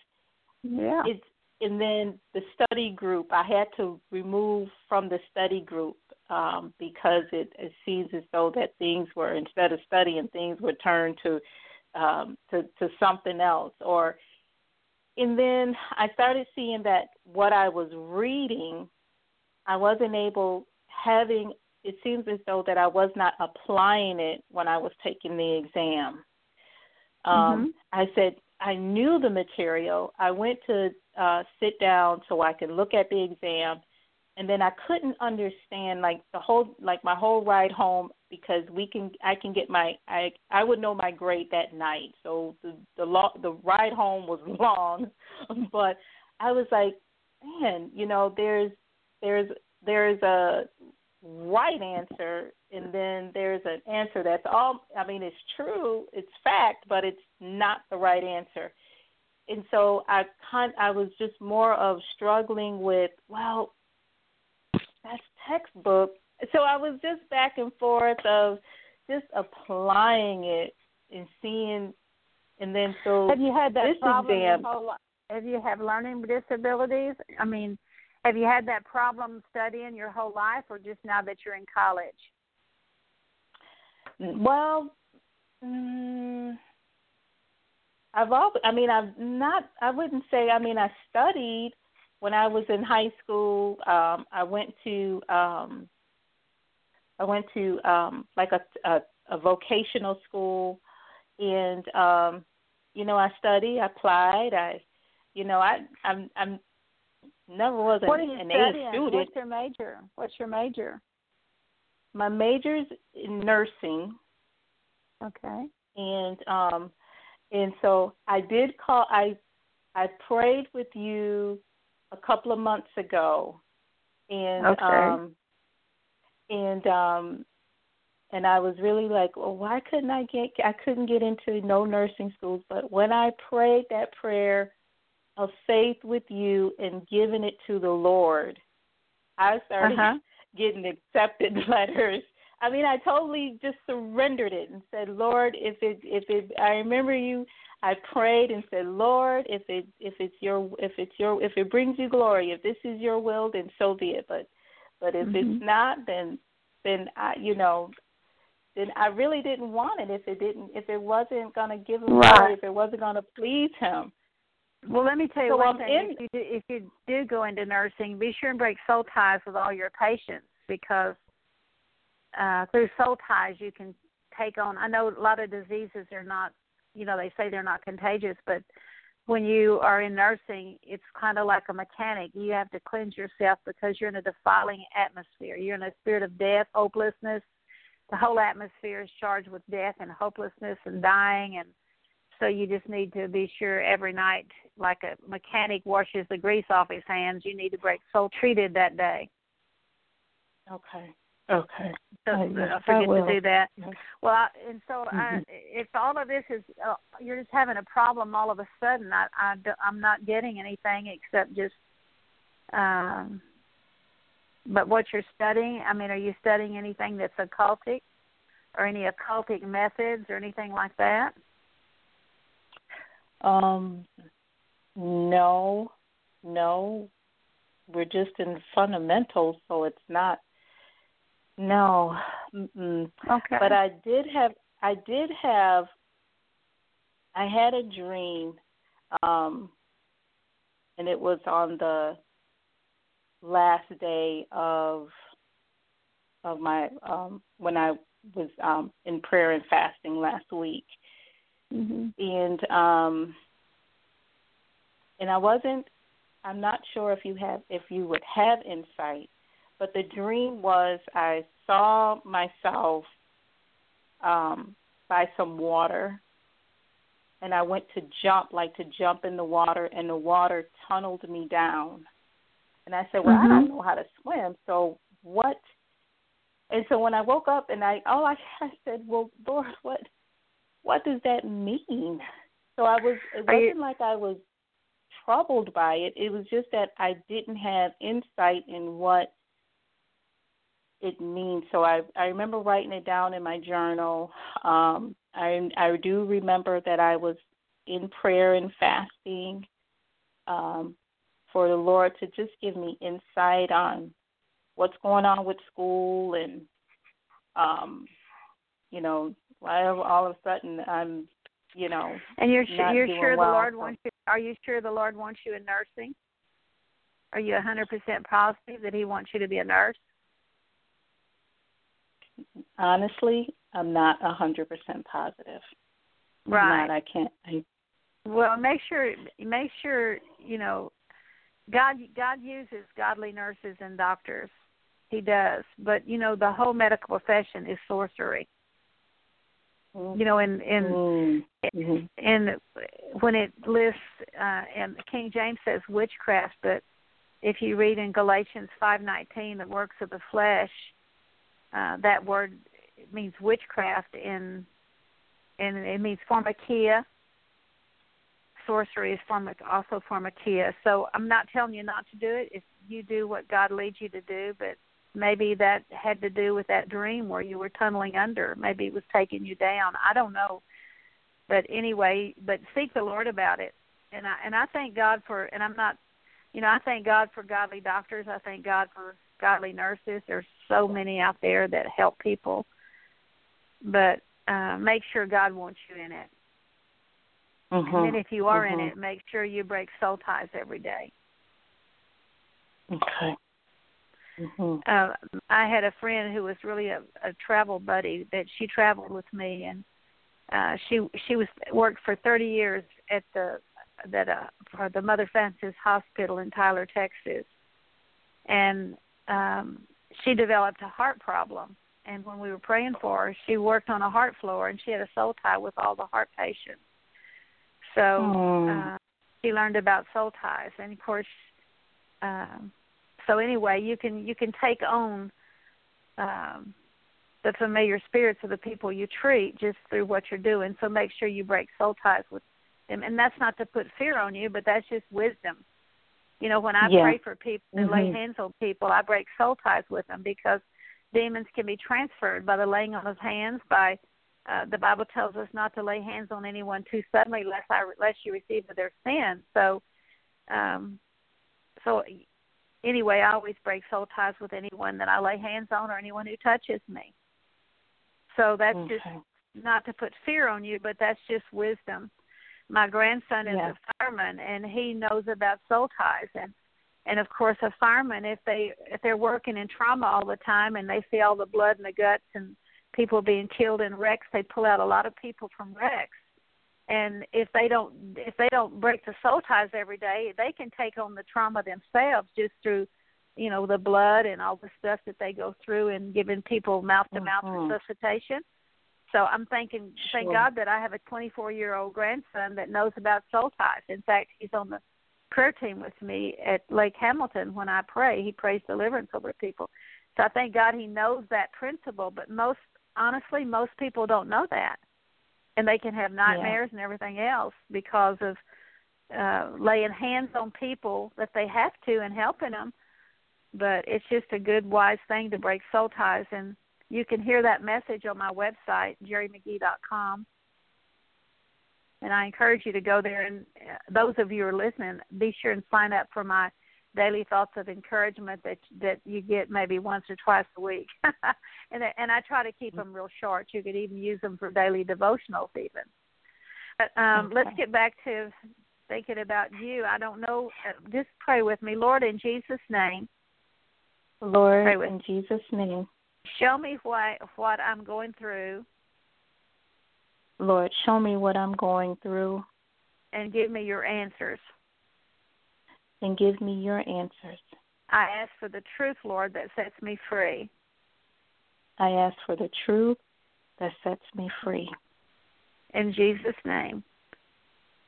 A: yeah,
B: it's and then the study group. I had to remove from the study group um, because it, it seems as though that things were instead of studying, things were turned to um, to to something else. Or and then I started seeing that what I was reading, I wasn't able having. It seems as though that I was not applying it when I was taking the exam. Um,
A: mm-hmm.
B: I said I knew the material. I went to uh, sit down so I could look at the exam and then I couldn't understand like the whole like my whole ride home because we can I can get my I I would know my grade that night. So the the lo- the ride home was long, but I was like, man, you know, there's there's there's a right answer and then there's an answer that's all I mean it's true, it's fact, but it's not the right answer. And so I kind I was just more of struggling with, well, that's textbook. So I was just back and forth of just applying it and seeing, and then so
A: have you had that
B: this
A: problem
B: exam.
A: whole? Have you had learning disabilities? I mean, have you had that problem studying your whole life, or just now that you're in college?
B: Well, mm, I've always. I mean, I've not. I wouldn't say. I mean, I studied when I was in high school, um, I went to um, I went to um, like a, a a vocational school, and um, you know I studied, I applied, I you know I I'm I'm never was an,
A: what are you
B: an
A: studying?
B: A student.
A: What's your major? What's your major?
B: My major's in nursing.
A: Okay.
B: And um and so I did call I I prayed with you a couple of months ago, and
A: okay.
B: um, and um, and I was really like, well, why couldn't I get? I couldn't get into no nursing schools, but when I prayed that prayer of faith with you and giving it to the Lord, I started
A: uh-huh.
B: getting accepted letters. I mean, I totally just surrendered it and said, Lord, if it if it I remember you I prayed and said, Lord, if it if it's your if it's your if it brings you glory, if this is your will, then so be it. But but if
A: mm-hmm.
B: it's not, then then I you know then I really didn't want it if it didn't if it wasn't gonna give him
A: right.
B: glory, if it wasn't gonna please him.
A: Well, let me tell you
B: so
A: one
B: I'm
A: thing.
B: In,
A: if you do, if you do go into nursing, be sure and break soul ties with all your patients because uh, through soul ties you can take on. I know a lot of diseases are not you know they say they're not contagious but when you are in nursing it's kind of like a mechanic. You have to cleanse yourself because you're in a defiling atmosphere. You're in a spirit of death hopelessness. The whole atmosphere is charged with death and hopelessness and dying and so you just need to be sure every night like a mechanic washes the grease off his hands you need to break soul treated that day.
B: Okay Okay.
A: So
B: I,
A: don't forget to do that. Well, I, and so
B: mm-hmm.
A: I, if all of this is uh, you're just having a problem all of a sudden, I, I I'm not getting anything except just. Um, but what you're studying, I mean, are you studying anything that's occultic, or any occultic methods, or anything like that?
B: Um, no, no. We're just in fundamentals, so it's not no. Mm-mm.
A: Okay.
B: But I did have I did have I had a dream um and it was on the last day of of my um when I was um in prayer and fasting last week.
A: Mm-hmm.
B: And um and I wasn't I'm not sure if you have if you would have insight but the dream was I saw myself um, by some water, and I went to jump, like to jump in the water, and the water tunneled me down. And I said, "Well,
A: mm-hmm.
B: I don't know how to swim, so what?" And so when I woke up, and I oh, I, I said, "Well, Lord, what, what does that mean?" So I was. It wasn't like I was troubled by it. It was just that I didn't have insight in what it means. So I I remember writing it down in my journal. Um, I I do remember that I was in prayer and fasting um, for the Lord to just give me insight on what's going on with school and um, you know, why all of a sudden I'm, you know,
A: and you're sure, you're sure
B: well,
A: the Lord wants you. Are you sure the Lord wants you in nursing? Are you a 100% positive that He wants you to be a nurse?
B: Honestly, I'm not a 100% positive.
A: Right.
B: Not, I can't. I,
A: well, make sure make sure you know God God uses godly nurses and doctors. He does, but you know the whole medical profession is sorcery.
B: Mm-hmm.
A: You know, in in
B: mm-hmm.
A: in when it lists uh, and King James says witchcraft, but if you read in Galatians five nineteen, the works of the flesh, uh, that word means witchcraft in and it means pharmakia. Sorcery is pharmac also pharmakia. So I'm not telling you not to do it. If you do what God leads you to do, but maybe that had to do with that dream where you were tunneling under. Maybe it was taking you down. I don't know. But anyway, but seek the Lord about it. And I and I thank God for and I'm not you know, I thank God for godly doctors. I thank God for godly nurses. There's so many out there that help people. But uh, make sure God wants you in it.
B: Mm-hmm.
A: And then if you are
B: mm-hmm.
A: in it, make sure you break soul ties every day.
B: Okay. Mm-hmm.
A: Uh, I had a friend who was really a, a travel buddy that she traveled with me, and uh, she she was worked for 30 years at the that uh, for the Mother Frances Hospital in Tyler, Texas, and um, she developed a heart problem and when we were praying for her, she worked on a heart floor and she had a soul tie with all the heart patients. So
B: oh.
A: uh, she learned about soul ties, and of course, um, so anyway, you can you can take on um, the familiar spirits of the people you treat just through what you're doing. So make sure you break soul ties with them, and that's not to put fear on you, but that's just wisdom. You know, when I
B: yeah.
A: pray for people and
B: mm-hmm.
A: lay hands on people, I break soul ties with them because demons can be transferred by the laying on of hands by uh, the Bible tells us not to lay hands on anyone too suddenly lest I lest you receive of their sin. So um so anyway, I always break soul ties with anyone that I lay hands on or anyone who touches me. So that's
B: okay.
A: just not to put fear on you, but that's just wisdom. My grandson is
B: yeah.
A: a fireman and he knows about soul ties and and of course a fireman if they if they're working in trauma all the time and they see all the blood and the guts and people being killed in wrecks they pull out a lot of people from wrecks. And if they don't if they don't break the soul ties every day they can take on the trauma themselves just through you know the blood and all the stuff that they go through and giving people mouth to mouth resuscitation so i'm thinking
B: sure.
A: thank god that i have a 24 year old grandson that knows about soul ties in fact he's on the prayer team with me at Lake Hamilton when I pray. He prays deliverance over people. So I thank God he knows that principle, but most honestly, most people don't know that. And they can have nightmares
B: yeah.
A: and everything else because of uh laying hands on people that they have to and helping them. But it's just a good wise thing to break soul ties and you can hear that message on my website, gerimcghee.com and I encourage you to go there. And uh, those of you who are listening, be sure and sign up for my daily thoughts of encouragement that that you get maybe once or twice a week. and and I try to keep them real short. You could even use them for daily devotionals even. But um,
B: okay.
A: let's get back to thinking about you. I don't know. Uh, just pray with me, Lord, in Jesus' name.
B: Lord, in Jesus' name.
A: Show me what what I'm going through
B: Lord, show me what I'm going through.
A: And give me your answers.
B: And give me your answers.
A: I ask for the truth, Lord, that sets me free.
B: I ask for the truth that sets me free.
A: In Jesus' name.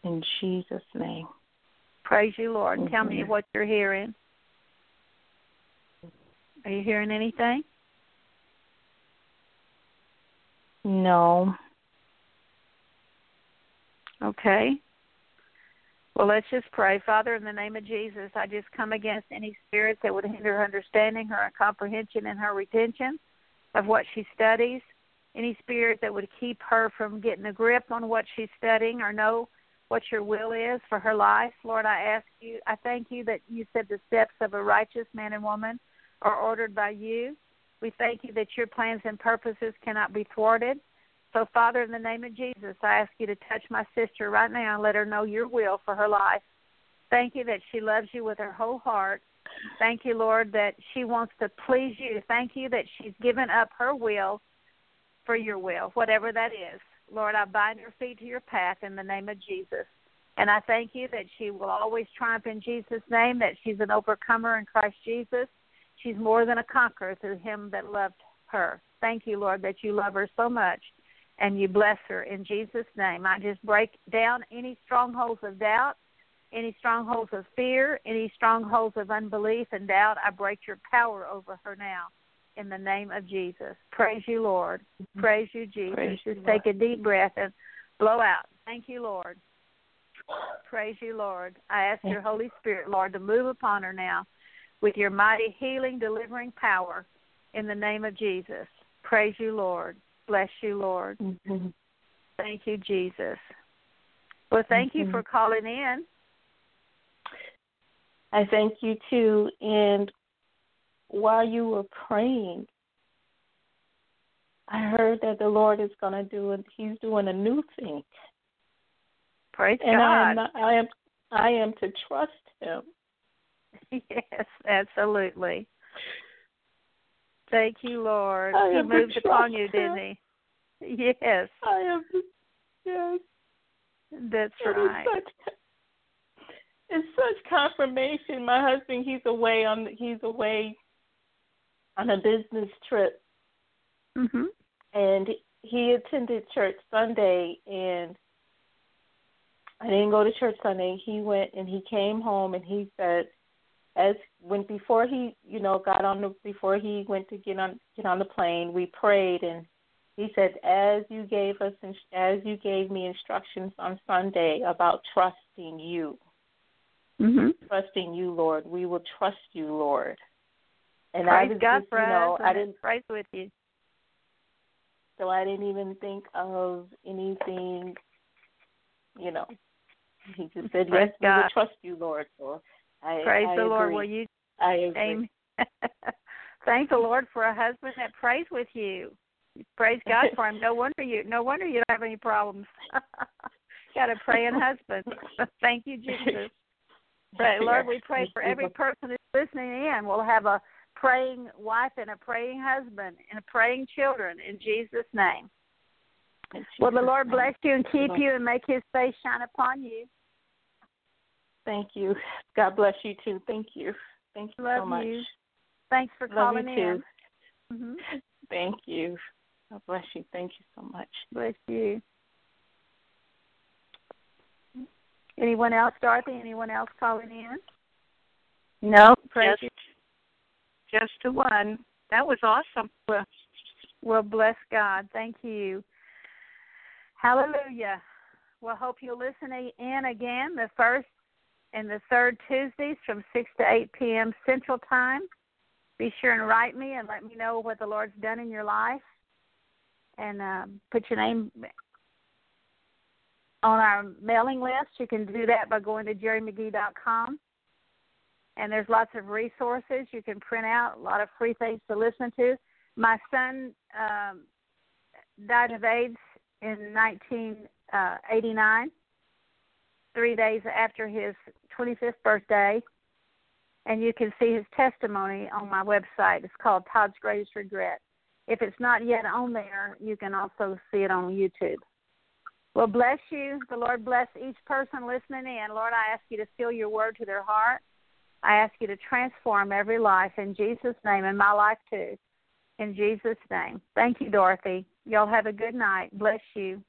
B: In Jesus' name.
A: Praise you, Lord.
B: Mm-hmm.
A: Tell me what you're hearing. Are you hearing anything?
B: No.
A: Okay. Well, let's just pray. Father, in the name of Jesus, I just come against any spirit that would hinder her understanding, her comprehension, and her retention of what she studies. Any spirit that would keep her from getting a grip on what she's studying or know what your will is for her life. Lord, I ask you, I thank you that you said the steps of a righteous man and woman are ordered by you. We thank you that your plans and purposes cannot be thwarted. So, Father, in the name of Jesus, I ask you to touch my sister right now and let her know your will for her life. Thank you that she loves you with her whole heart. Thank you, Lord, that she wants to please you. Thank you that she's given up her will for your will, whatever that is. Lord, I bind her feet to your path in the name of Jesus. And I thank you that she will always triumph in Jesus' name, that she's an overcomer in Christ Jesus. She's more than a conqueror through him that loved her. Thank you, Lord, that you love her so much and you bless her in Jesus' name. I just break down any strongholds of doubt, any strongholds of fear, any strongholds of unbelief and doubt. I break your power over her now in the name of Jesus. Praise you, Lord. Mm-hmm. Praise you, Jesus. Praise Just you, take a deep breath and blow out. Thank you, Lord. Praise you, Lord. I ask your Holy Spirit, Lord, to move upon her now with your mighty healing, delivering power in the name of Jesus. Praise you, Lord. Bless you, Lord. Mm-hmm. Thank you, Jesus. Well, thank mm-hmm. you for calling in.
B: I thank you too. And while you were praying, I heard that the Lord is going to do it. He's doing a new thing.
A: Praise
B: and
A: God.
B: I am, not, I am, I am to trust Him.
A: Yes, absolutely. Thank you, Lord.
B: I
A: he moved upon you, didn't he? Yes.
B: I am. Yes.
A: That's
B: it
A: right.
B: Such, it's such confirmation. My husband, he's away on. He's away on a business trip,
A: hmm
B: and he attended church Sunday, and I didn't go to church Sunday. He went and he came home, and he said, as when before he, you know, got on the before he went to get on get on the plane, we prayed, and he said, as you gave us, as you gave me instructions on Sunday about trusting you,
A: mm-hmm.
B: trusting you, Lord, we will trust you, Lord. And
A: Praise
B: I was
A: God
B: just,
A: for
B: you know,
A: us
B: I didn't
A: praise with you.
B: So I didn't even think of anything, you know. He just said,
A: Praise
B: "Yes,
A: God.
B: we will trust you, Lord." So I
A: praise
B: I
A: the
B: agree.
A: Lord. Will you?
B: I agree.
A: Amen. Thank the Lord for a husband that prays with you. Praise God for him. No wonder you. No wonder you don't have any problems. Got a praying husband. Thank you, Jesus. Pray, Lord, we pray for every person who's listening in. We'll have a praying wife and a praying husband and praying children in Jesus' name. Well, the Lord bless you and keep you and make his face shine upon you.
B: Thank you. God bless you too. Thank you. Thank you
A: Love
B: so much.
A: you. Thanks for
B: Love
A: calling
B: you too.
A: in. hmm
B: Thank you. God bless you. Thank you so much.
A: Bless you. Anyone else, Dorothy? Anyone else calling in?
C: No,
A: Praise
C: just, just the one. That was awesome.
A: Well, well, bless God. Thank you. Hallelujah. Well, hope you'll listen in again the first and the third Tuesdays from 6 to 8 p.m. Central Time. Be sure and write me and let me know what the Lord's done in your life. And um, put your name on our mailing list. You can do that by going to gerimcghee.com. And there's lots of resources you can print out, a lot of free things to listen to. My son um, died of AIDS in 1989, three days after his 25th birthday. And you can see his testimony on my website. It's called Todd's Greatest Regret. If it's not yet on there, you can also see it on YouTube. Well, bless you. The Lord bless each person listening in. Lord, I ask you to seal your word to their heart. I ask you to transform every life in Jesus' name, and my life too. In Jesus' name. Thank you, Dorothy. Y'all have a good night. Bless you.